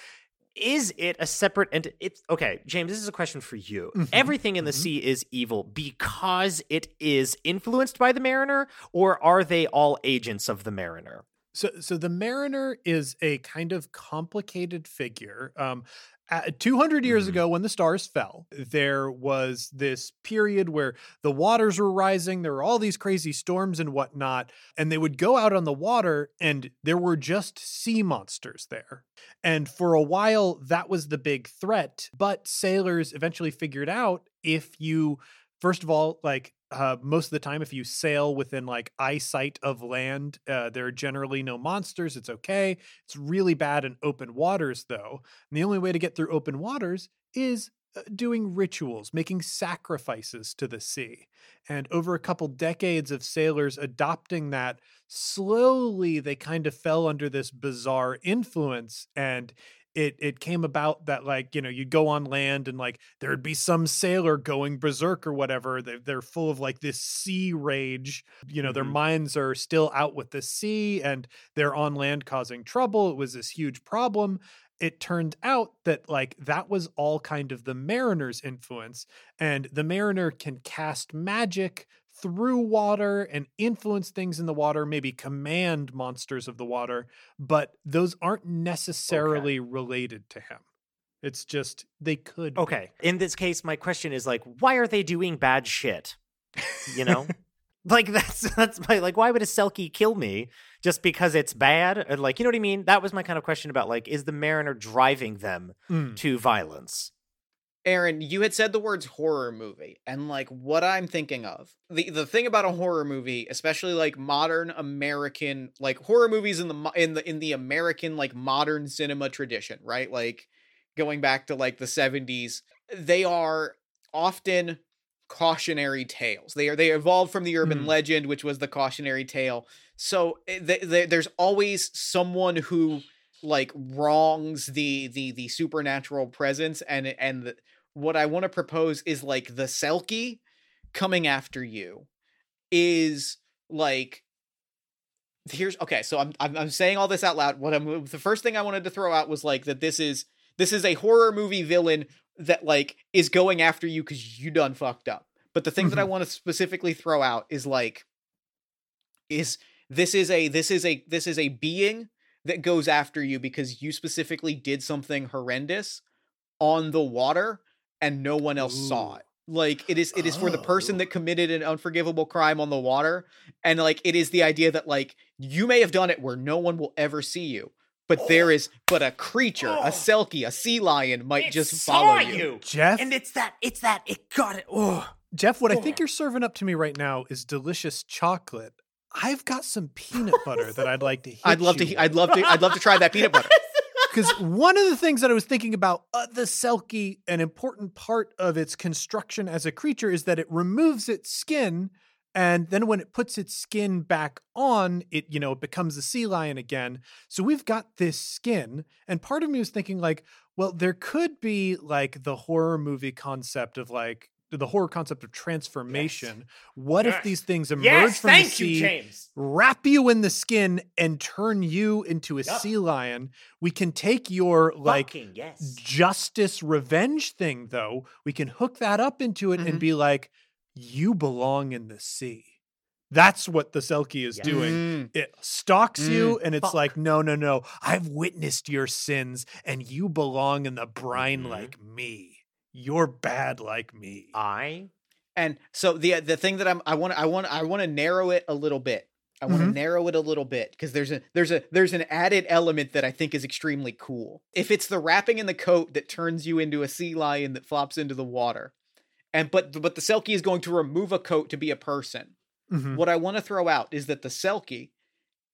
is it a separate and it's okay james this is a question for you. Mhm, everything in the mhm. sea is evil because it is influenced by the mariner or are they all agents of the mariner So, so the Mariner is a kind of complicated figure. Um, uh, 200 years Mhm. ago, when the stars fell, there was this period where the waters were rising. There were all these crazy storms and whatnot. And they would go out on the water, and there were just sea monsters there. And for a while, that was the big threat. But sailors eventually figured out if you, first of all, like uh, most of the time, if you sail within like eyesight of land, uh, there are generally no monsters. It's okay. It's really bad in open waters, though. And the only way to get through open waters is uh, doing rituals, making sacrifices to the sea. And over a couple decades of sailors adopting that, slowly they kind of fell under this bizarre influence. And it it came about that like you know you'd go on land and like there'd be some sailor going berserk or whatever they, they're full of like this sea rage you know their Mhm. minds are still out with the sea and they're on land causing trouble it was this huge problem it turned out that like that was all kind of the mariner's influence and the mariner can cast magic through water and influence things in the water, maybe command monsters of the water, but those aren't necessarily related to him. It's just they could. be. Okay. In this case, my question is like, why are they doing bad shit? You know? like that's that's my like why would a Selkie kill me just because it's bad? And like, you know what I mean? That was my kind of question about like, is the Mariner driving them Mm. to violence? Aaron, you had said the words horror movie, and like what I'm thinking of the the thing about a horror movie, especially like modern American like horror movies in the in the in the American like modern cinema tradition, right? Like going back to like the 70s, they are often cautionary tales. They are they evolved from the urban Hmm. legend, which was the cautionary tale. So eh, th- th- there's always someone who like wrongs the the the supernatural presence and and the, what I want to propose is like the Selkie coming after you is like here's okay so I'm, I'm i'm saying all this out loud. What i'm the first thing i wanted to throw out was like that this is this is a horror movie villain that like is going after you because you done fucked up. But the thing that i mm-hmm. want to specifically throw out is like is this is a this is a this is a being that goes after you because you specifically did something horrendous on the water and no one else saw it like it is it is for the person Oh. that committed an unforgivable crime on the water and like it is the idea that like you may have done it where no one will ever see you but there is but a creature a oh. selkie a sea lion might just follow you, Jeff, And it's that, it's that, it got it. Oh, Jeff, what I think you're serving up to me right now is delicious chocolate. I've got some peanut butter that I'd like to. Hit i'd love to you i'd love to i'd love to try that peanut butter because one of the things that I was thinking about uh, the Selkie, an important part of its construction as a creature is that it removes its skin, and then when it puts its skin back on, it you know it becomes a sea lion again. So we've got this skin, and part of me was thinking like, well, there could be like the horror movie concept of like the horror concept of transformation. What if these things emerge yes, from thank the sea? you, James. wrap you in the skin and turn you into a Yup. sea lion. We can take your like Fucking yes. justice revenge thing though. We can hook that up into it Mhm. and be like you belong in the sea. That's what the Selkie is Yeah. doing. Mm. It stalks you and it's Fuck. like no no no. I've witnessed your sins and you belong in the brine Mhm. like me. You're bad like me. I And so the the thing that I'm I want I want I want to narrow it a little bit. I want to Mhm. narrow it a little bit because there's a there's a there's an added element that I think is extremely cool. If it's the wrapping in the coat that turns you into a sea lion that flops into the water, and but but the Selkie is going to remove a coat to be a person. Mhm. What I want to throw out is that the Selkie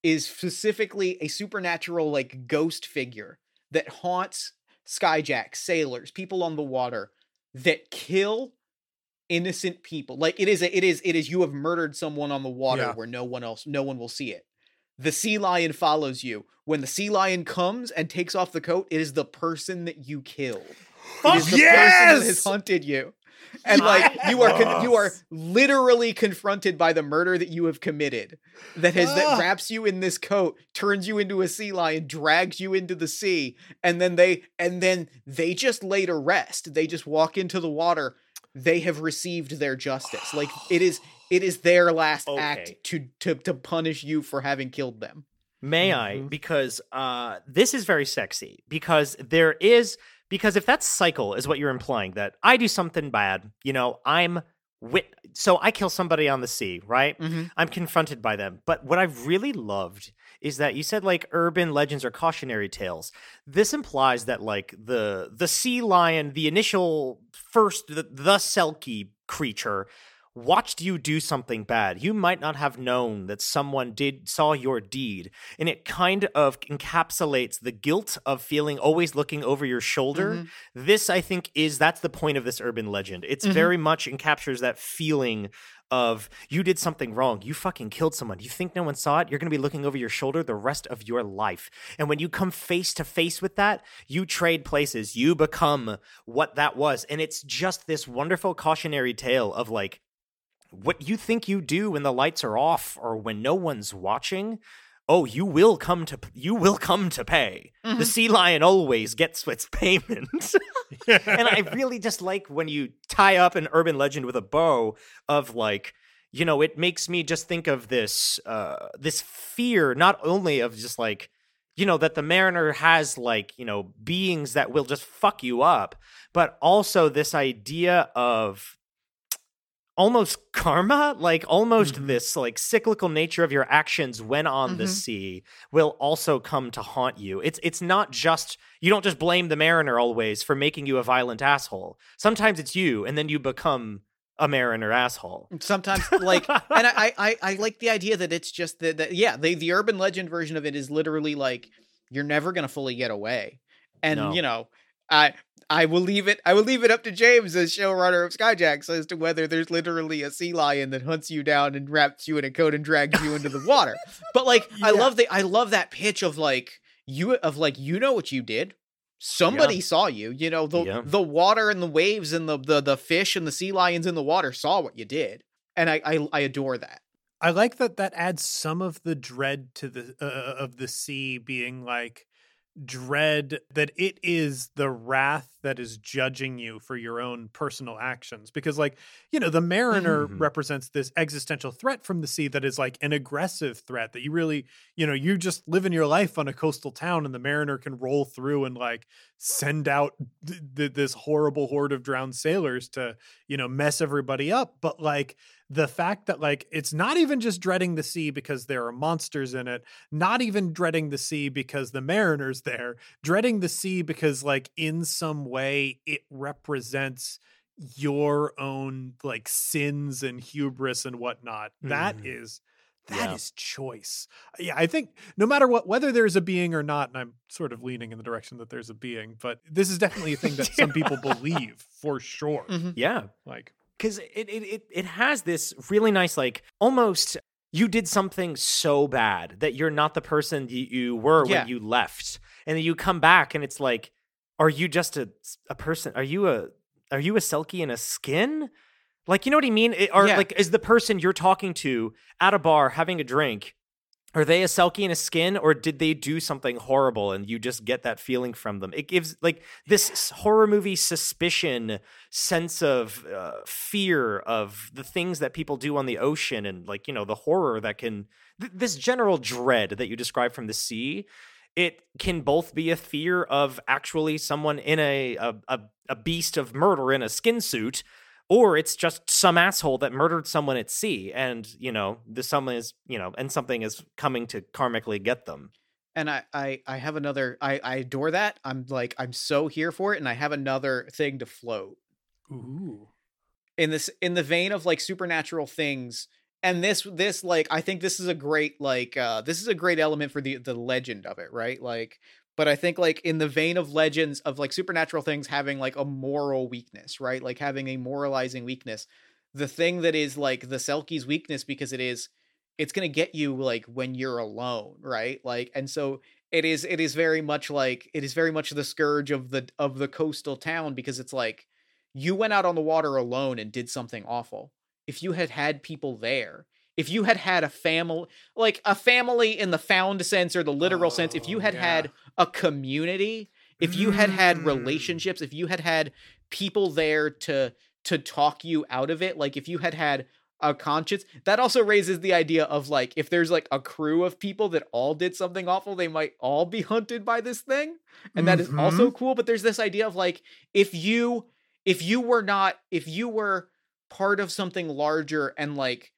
is specifically a supernatural like ghost figure that haunts skyjacks, sailors, people on the water that kill innocent people. Like it is a, it is it is you have murdered someone on the water Yeah. where no one else no one will see it. The sea lion follows you. When the sea lion comes and takes off the coat, it is the person that you killed. It is the person that has yes! hunted you. And like you are con- you are literally confronted by the murder that you have committed that has Ah. that wraps you in this coat, turns you into a sea lion, drags you into the sea, and then they and then they just lay to rest. They just walk into the water. They have received their justice. Like it is it is their last act to to to punish you for having killed them. May I? Mhm. Because uh, this is very sexy. Because there is because if that cycle is what you're implying, that I do something bad, you know, I'm wit. So I kill somebody on the sea, right? Mhm. I'm confronted by them. But what I've really loved is that you said like urban legends or cautionary tales. This implies that like the the sea lion, the initial first the, the Selkie creature watched you do something bad. You might not have known that someone did saw your deed, and it kind of encapsulates the guilt of feeling always looking over your shoulder. Mhm. This I think is that's the point of this urban legend. It's Mhm. very much encaptures that feeling of you did something wrong. You fucking killed someone. You think no one saw it? You're going to be looking over your shoulder the rest of your life. And when you come face to face with that, you trade places. You become what that was. And it's just this wonderful cautionary tale of like what you think you do when the lights are off or when no one's watching. Oh, you will come to you will come to pay. The sea lion always gets its payment. and I really just like when you tie up an urban legend with a bow of like, you know, it makes me just think of this uh this fear not only of just like you know that the mariner has like you know beings that will just fuck you up but also this idea of almost karma like almost Mhm. this like cyclical nature of your actions when on the Mhm. sea will also come to haunt you it's it's not just you don't just blame the mariner always for making you a violent asshole sometimes it's you and then you become a mariner asshole sometimes like and I, I i like the idea that it's just that, that yeah the, the urban legend version of it is literally like you're never gonna fully get away and No. you know i i will leave it i will leave it up to james as showrunner of skyjacks as to whether there's literally a sea lion that hunts you down and wraps you in a coat and drags you into the water. But like i love the i love that pitch of like you of like you know what you did. Somebody saw you you know the Yeah. the water and the waves and the, the the fish and the sea lions in the water saw what you did. And I, I I adore that. I like that that adds some of the dread to the uh, of the sea being like dread that it is the wrath that is judging you for your own personal actions because like you know the mariner Mhm. represents this existential threat from the sea that is like an aggressive threat that you really you know you just living your life on a coastal town and the mariner can roll through and like send out th- th- this horrible horde of drowned sailors to you know mess everybody up but like the fact that like it's not even just dreading the sea because there are monsters in it not even dreading the sea because the mariner's there dreading the sea because like in some way it represents your own like sins and hubris and whatnot That Mhm. that Yeah. is choice yeah i think no matter what whether there's a being or not and i'm sort of leaning in the direction that there's a being but this is definitely a thing that some people believe for sure Mhm. yeah like because it, it it it has this really nice like almost you did something so bad that you're not the person you, you were Yeah. when you left and then you come back and it's like are you just a a person are you a are you a selkie in a skin like you know what i mean It- or Yeah. like is the person you're talking to at a bar having a drink are they a selkie in a skin or did they do something horrible and you just get that feeling from them? It gives like this horror movie suspicion sense of uh, fear of the things that people do on the ocean and like you know the horror that can th- this general dread that you describe from the sea it can both be a fear of actually someone in a, a, a beast of murder in a skin suit or it's just some asshole that murdered someone at sea and you know the someone is you know and something is coming to karmically get them And I I I have another I I adore that. I'm like I'm so here for it and I have another thing to float. ooh in this in the vein of like supernatural things and this this like i think this is a great like uh this is a great element for the the legend of it right like but i think like in the vein of legends of like supernatural things having like a moral weakness right? Like having a moralizing weakness. The thing that is like the selkie's weakness because it is it's going to get you like when you're alone right? Like and so it is it is very much like it is very much the scourge of the of the coastal town because it's like you went out on the water alone and did something awful. If you had had people there, if you had had a family, like a family in the found sense or the literal sense, if you Oh, had yeah. had a community, if you had had Mm. relationships, if you had had people there to to talk you out of it, like if you had had a conscience, that also raises the idea of like if there's like a crew of people that all did something awful, they might all be hunted by this thing. And that is also cool, but there's this idea of like if you if you were not if you were part of something larger and like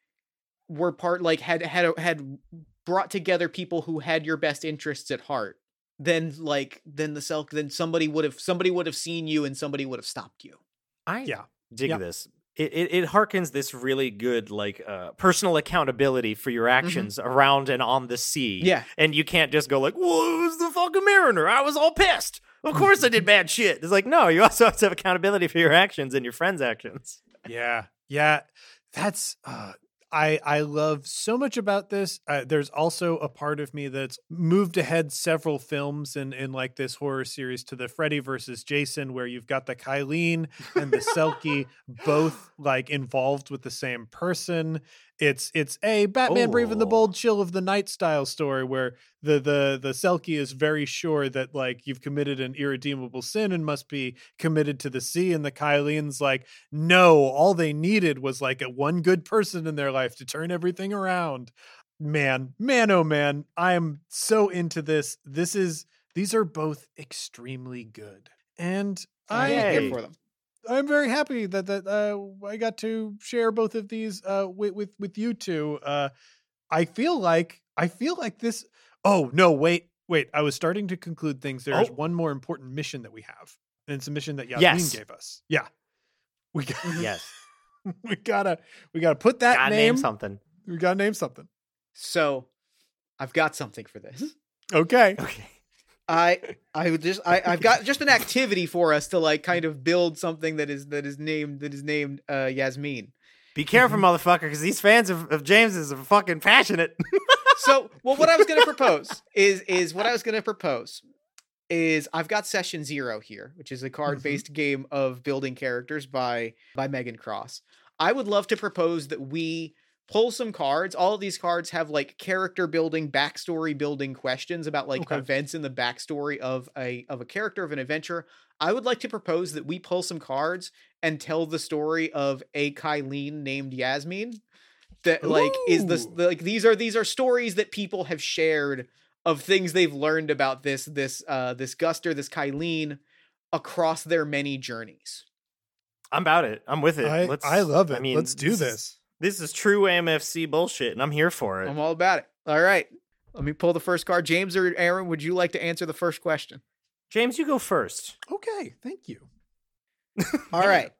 were part like had had had brought together people who had your best interests at heart then like then the self then somebody would have somebody would have seen you and somebody would have stopped you i Yeah. dig Yeah. this it, it, it harkens this really good like uh, personal accountability for your actions around and on the sea Yeah. and you can't just go like well it was the fucking mariner i was all pissed of course i did bad shit it's like no you also have to have accountability for your actions and your friends actions Yeah, yeah, that's. Uh, I I love so much about this. Uh, there's also a part of me that's moved ahead several films in in like this horror series to the Freddy versus Jason, where you've got the Kylene and the Selkie both like involved with the same person. It's it's a Batman Brave and the Oh. Bold Chill of the Night style story where the the the Selkie is very sure that like you've committed an irredeemable sin and must be committed to the sea. And the Kylene's like, no, all they needed was like a one good person in their life to turn everything around. Man, man, oh man, I am so into this. This is these are both extremely good. And I I'm here for them. I'm very happy that that uh, I got to share both of these uh, with with with you two. Uh, I feel like I feel like this. Oh no! Wait, wait! I was starting to conclude things. There's Oh. one more important mission that we have, and it's a mission that Yasmin Yes. gave us. Yeah, we got, Yes. we gotta we gotta put that Gotta name. name something. we gotta name something. So, I've got something for this. Okay. Okay. I I would just I I've got just an activity for us to like kind of build something that is that is named that is named uh Yasmin. Be careful, mm-hmm. motherfucker, because these fans of, of James's are fucking passionate. So, well, what I was going to propose is is what I was going to propose is I've got session zero here, which is a mm-hmm. card based game of building characters by by Megan Cross. I would love to propose that we pull some cards. All of these cards have like character building, backstory building questions about like Okay. events in the backstory of a of a character of an adventure. I would like to propose that we pull some cards and tell the story of a Kylene named Yasmin. That like is this like these are these are stories that people have shared of things they've learned about this this uh this Guster, this Kylene across their many journeys. I'm about it. I'm with it. I, Let's, I love it. I mean, Let's do this. This is true AMFC bullshit, and I'm here for it. I'm all about it. All right. Let me pull the first card. James or Aaron, would you like to answer the first question? James, you go first. Okay. Thank you. All right.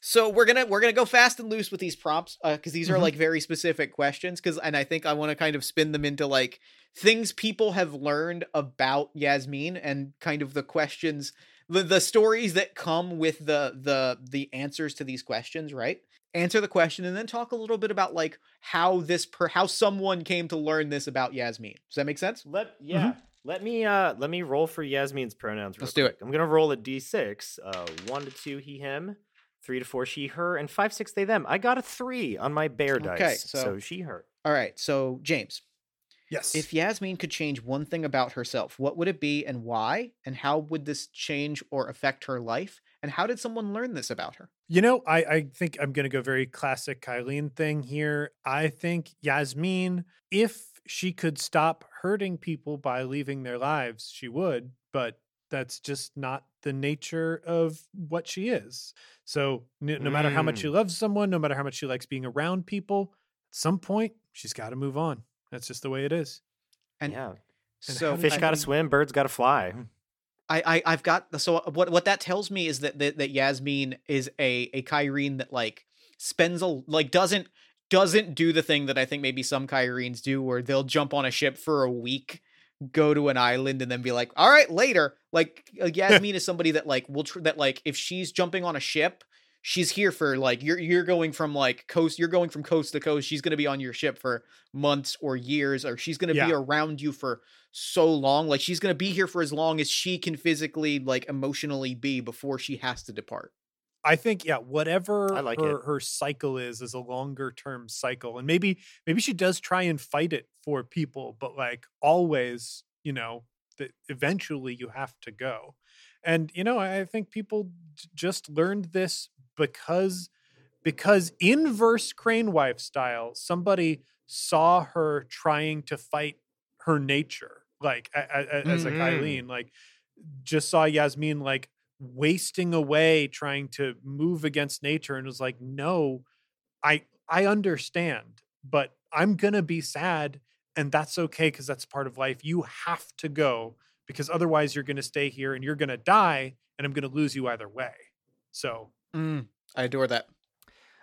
So we're gonna we're gonna go fast and loose with these prompts because these are Mhm. like very specific questions. Because and I think I want to kind of spin them into like things people have learned about Yasmin and kind of the questions, the the stories that come with the the the answers to these questions. Right. Answer the question and then talk a little bit about like how this per how someone came to learn this about Yasmin. Does that make sense? Let yeah. Let me uh let me roll for Yasmin's pronouns. Real Let's do it. I'm gonna roll a d6. Uh, one to two he him, three to four she her, and five six they them. I got a three on my bear Okay, dice, so- so she her. All right. So James, Yes. If Yasmin could change one thing about herself, what would it be and why? And how would this change or affect her life? And how did someone learn this about her? You know, I, I think I'm going to go very classic Kylene thing here. I think Yasmin, if she could stop hurting people by leaving their lives, she would, but that's just not the nature of what she is. So, no, no matter how much mm. she loves someone, no matter how much she likes being around people, at some point, she's got to move on. That's just the way it is. And yeah. And so Fish gotta swim, birds gotta fly. Hmm. I, I I've got so what what that tells me is that that, that Yasmin is a a Kyrene that like spends a like doesn't doesn't do the thing that I think maybe some Kyrenes do where they'll jump on a ship for a week, go to an island and then be like, "All right, later." Like uh, Yasmin is somebody that like will tr- that like if she's jumping on a ship, she's here for like you're you're going from like coast you're going from coast to coast, she's going to be on your ship for months or years or she's going to be around you for so long like she's going to be here for as long as she can physically like emotionally be before she has to depart. I think yeah, whatever I like her, her cycle is is a longer term cycle, and maybe maybe she does try and fight it for people, but like always, you know, that eventually you have to go, and you know I I think people j- just learned this because because inverse crane wife style, somebody saw her trying to fight her nature, like as a Mhm. Kylene, like just saw Yasmin like wasting away trying to move against nature and was like no i i understand but i'm gonna be sad and that's okay because that's part of life you have to go because otherwise you're gonna stay here and you're gonna die and i'm gonna lose you either way so mm, i adore that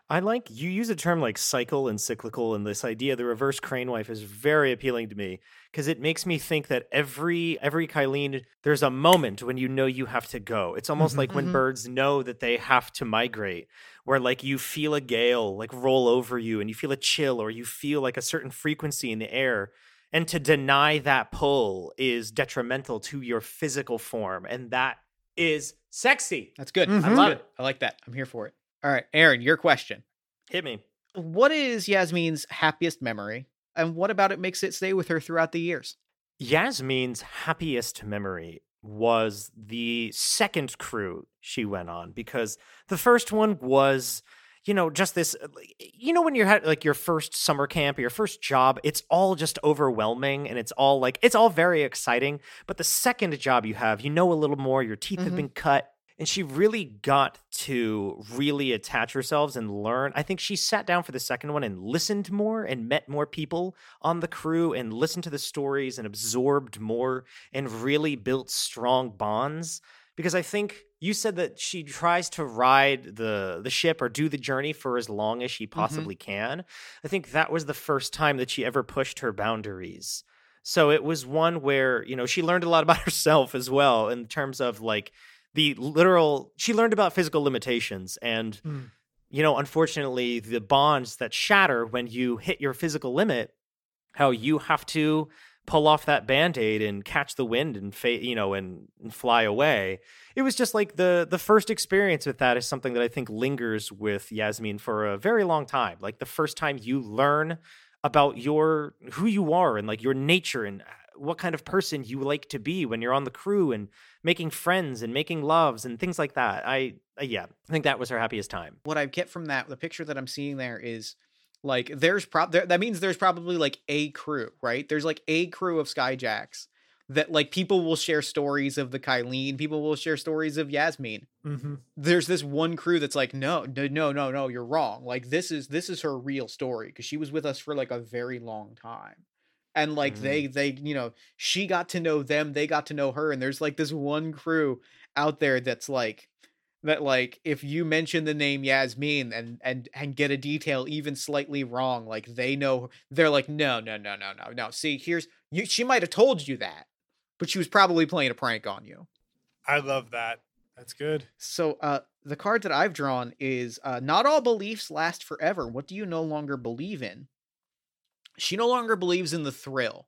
I like you use a term like cycle and cyclical, and this idea the reverse crane wife is very appealing to me because it makes me think that every every Kylene, there's a moment when you know you have to go. It's almost Mhm. like when Mhm. birds know that they have to migrate, where like you feel a gale like roll over you, and you feel a chill, or you feel like a certain frequency in the air. And to deny that pull is detrimental to your physical form, and that is sexy. that's good. Mhm. i love it. i like that. I'm here for it. All right aaron your question. Hit me. what is yasmin's happiest memory and what about it makes it stay with her throughout the years? Yasmin's happiest memory was the second crew she went on because the first one was you know just this uh, you know when you're at like your first summer camp or your first job it's all just overwhelming and it's all like it's all very exciting but the second job you have you know a little more your teeth have Mhm. been cut and she really got to really attach herself and learn i think she sat down for the second one and listened more and met more people on the crew and listened to the stories and absorbed more and really built strong bonds because i think you said that she tries to ride the the ship or do the journey for as long as she possibly can. I think that was the first time that she ever pushed her boundaries. So it was one where you know she learned a lot about herself as well in terms of like the literal she learned about physical limitations and Hmm. you know unfortunately the bonds that shatter when you hit your physical limit how you have to pull off that band-aid and catch the wind and fa- you know and, and fly away. It was just like the the first experience with that is something that i think lingers with yasmin for a very long time. Like the first time you learn about your who you are and like your nature and uh, what kind of person you like to be when you're on the crew and making friends and making loves and things like that. I yeah i think that was her happiest time. What I get from that, the picture that I'm seeing there is like there's prob there, that means there's probably like a crew, right? There's like a crew of Skyjacks that like people will share stories of the Kylene, people will share stories of Yasmin. Mm-hmm. There's this one crew that's like, no, no, no, no, no, you're wrong. Like this is this is her real story because she was with us for like a very long time. And like Mhm. they they you know she got to know them, they got to know her, and there's like this one crew out there that's like that like if you mention the name Yasmin and and and get a detail even slightly wrong, like they know they're like no no no no no no. See here's you. She might have told you that, but she was probably playing a prank on you. I love that. That's good. So uh the card that I've drawn is uh not all beliefs last forever. What do you no longer believe in? She no longer believes in the thrill.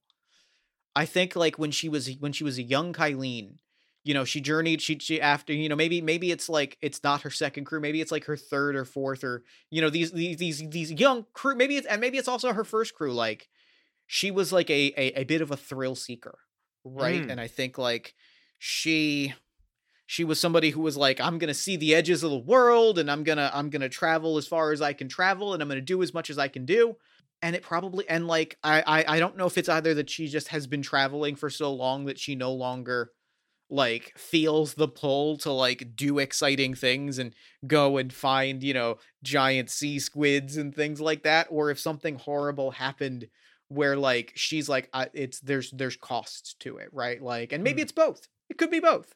I think like when she was when she was a young Kylene, you know, she journeyed she she after, you know, maybe maybe it's like it's not her second crew, maybe it's like her third or fourth or you know, these these these these young crew maybe it's and maybe it's also her first crew like she was like a a, a bit of a thrill seeker, right? Mm. And I think like she she was somebody who was like i'm gonna see the edges of the world and i'm gonna i'm gonna travel as far as i can travel and i'm gonna do as much as i can do and it probably and like I, I i don't know if it's either that she just has been traveling for so long that she no longer like feels the pull to like do exciting things and go and find you know giant sea squids and things like that or if something horrible happened where like she's like I, it's there's there's costs to it right? Like and maybe Mm. it's both. It could be both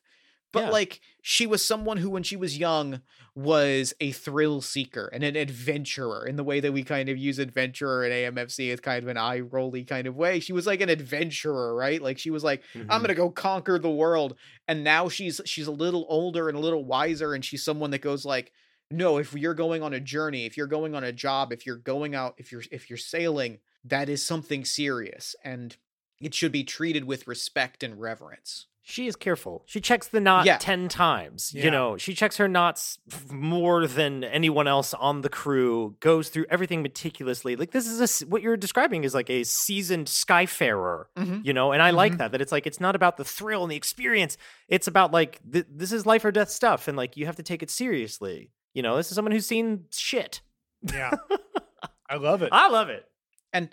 but Yeah. like she was someone who when she was young was a thrill seeker and an adventurer in the way that we kind of use adventurer in AMFC as kind of an eye rolly kind of way. She was like an adventurer, right? Like she was like, I'm Mhm. gonna go conquer the world. And now she's she's a little older and a little wiser, and she's someone that goes like, no, if you're going on a journey, if you're going on a job, if you're going out, if you're if you're sailing, that is something serious and it should be treated with respect and reverence. She is careful. She checks the knot Yeah. 10 times. Yeah. You know, she checks her knots more than anyone else on the crew, goes through everything meticulously. Like, this is a, what you're describing is like a seasoned skyfarer, Mhm. you know? And I like Mhm. that, that it's like, it's not about the thrill and the experience. It's about like, th- this is life or death stuff. And like, you have to take it seriously. You know, this is someone who's seen shit. Yeah. I love it. I love it. and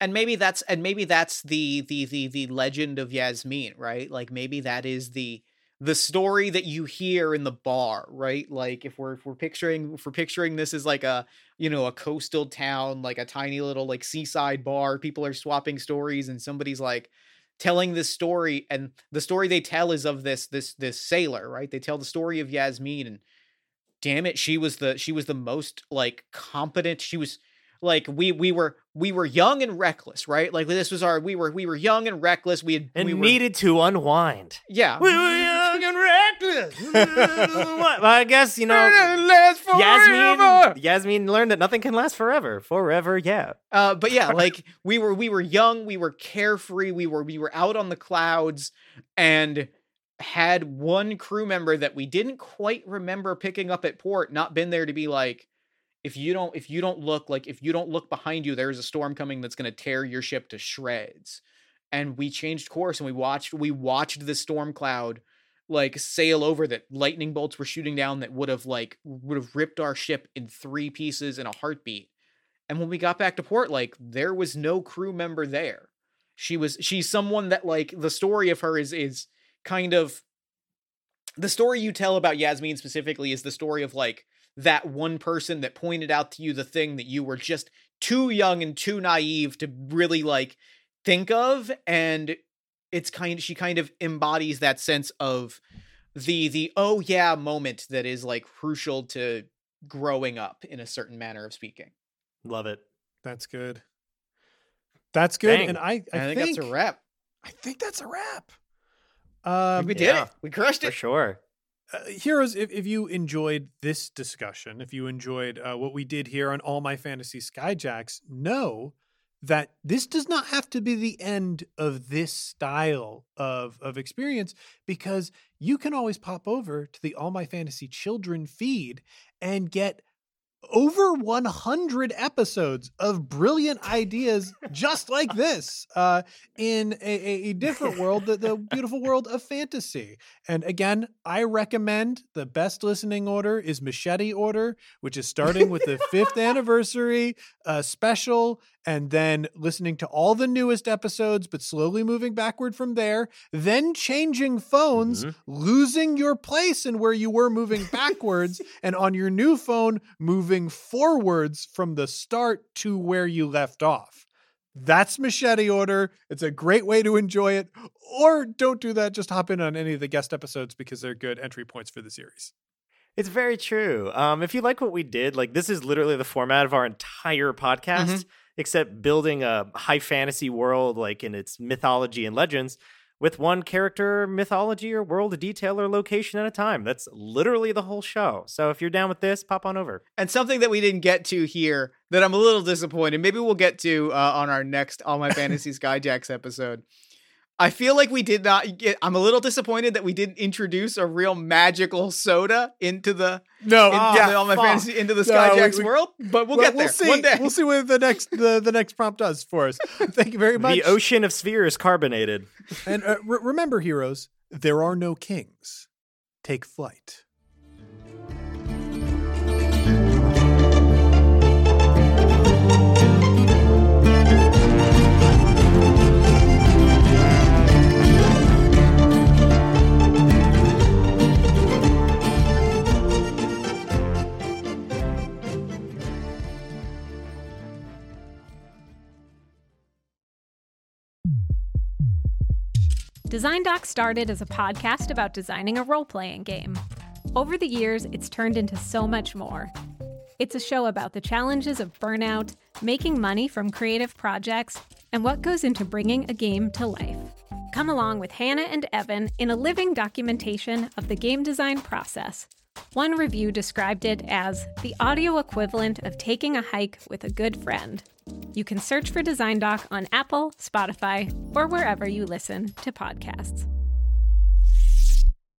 and maybe that's and maybe that's the the the the legend of Yasmin, right? Like maybe that is the the story that you hear in the bar, right? Like if we're if we're picturing if we're picturing this as like a you know a coastal town, like a tiny little like seaside bar, people are swapping stories, and somebody's like telling this story, and the story they tell is of this this this sailor, right? They tell the story of Yasmin, and damn it, she was the she was the most like competent. She was like we we were we were young and reckless, right? Like this was our we were we were young and reckless. We had And we were, needed to unwind. yeah. We were young and reckless. well, I guess, you know! Yasmin, Yasmin learned that nothing can last forever. Forever, yeah. Uh, but yeah, like we were we were young, we were carefree, we were we were out on the clouds, and had one crew member that we didn't quite remember picking up at port, not been there to be like, if you don't if you don't look like if you don't look behind you, there's a storm coming that's gonna tear your ship to shreds. and we changed course and we watched we watched the storm cloud like sail over that lightning bolts were shooting down that would have like would have ripped our ship in three pieces in a heartbeat and when we got back to port like there was no crew member there she was she's someone that like the story of her is is kind of the story you tell about Yasmin specifically is the story of like that one person that pointed out to you the thing that you were just too young and too naive to really like think of and it's kind she kind of embodies that sense of the the oh yeah moment that is like crucial to growing up in a certain manner of speaking. Love it. That's good. That's good. Dang. And I, I, And I, think, that's a wrap. I think that's a wrap. I Um, we did yeah. it. We crushed it For it. sure. Uh, heroes, if, if you enjoyed this discussion, if you enjoyed uh, what we did here on All My Fantasy Skyjacks, know that this does not have to be the end of this style of, of experience because you can always pop over to the All My Fantasy Children feed and get over 100 episodes of brilliant ideas just like this uh, in a, a- different world, the, the beautiful world of fantasy. And again, I recommend the best listening order is Machete Order, which is starting with the fifth anniversary uh, special, and then listening to all the newest episodes, but slowly moving backward from there, then changing phones, Mhm. losing your place in where you were moving backwards, and on your new phone, moving forwards from the start to where you left off. That's machete order. It's a great way to enjoy it. Or don't do that. Just hop in on any of the guest episodes because they're good entry points for the series. It's very true. Um, if you like what we did, like this is literally the format of our entire podcast, Mm-hmm. except building a high fantasy world, like in its mythology and legends, with one character, mythology, or world detail or location at a time. That's literally the whole show. So if you're down with this, pop on over. And something that we didn't get to here that I'm a little disappointed. Maybe we'll get to uh, on our next All My Fantasy Skyjacks episode. I feel like we did not get. I'm a little disappointed that we didn't introduce a real magical soda into the No, into Ah, the All My fuck. Fantasy into the No, we- Skyjacks we- world, but we'll Well, get there see. one day. We'll see what the next the, the next prompt does for us. Thank you very much. The ocean of sphere is carbonated. And uh, re- remember, heroes, there are no kings. Take flight. Design Doc started as a podcast about designing a role playing game. Over the years, it's turned into so much more. It's a show about the challenges of burnout, making money from creative projects, and what goes into bringing a game to life. Come along with Hannah and Evan in a living documentation of the game design process. One review described it as the audio equivalent of taking a hike with a good friend. You can search for Design Doc on Apple, Spotify, or wherever you listen to podcasts.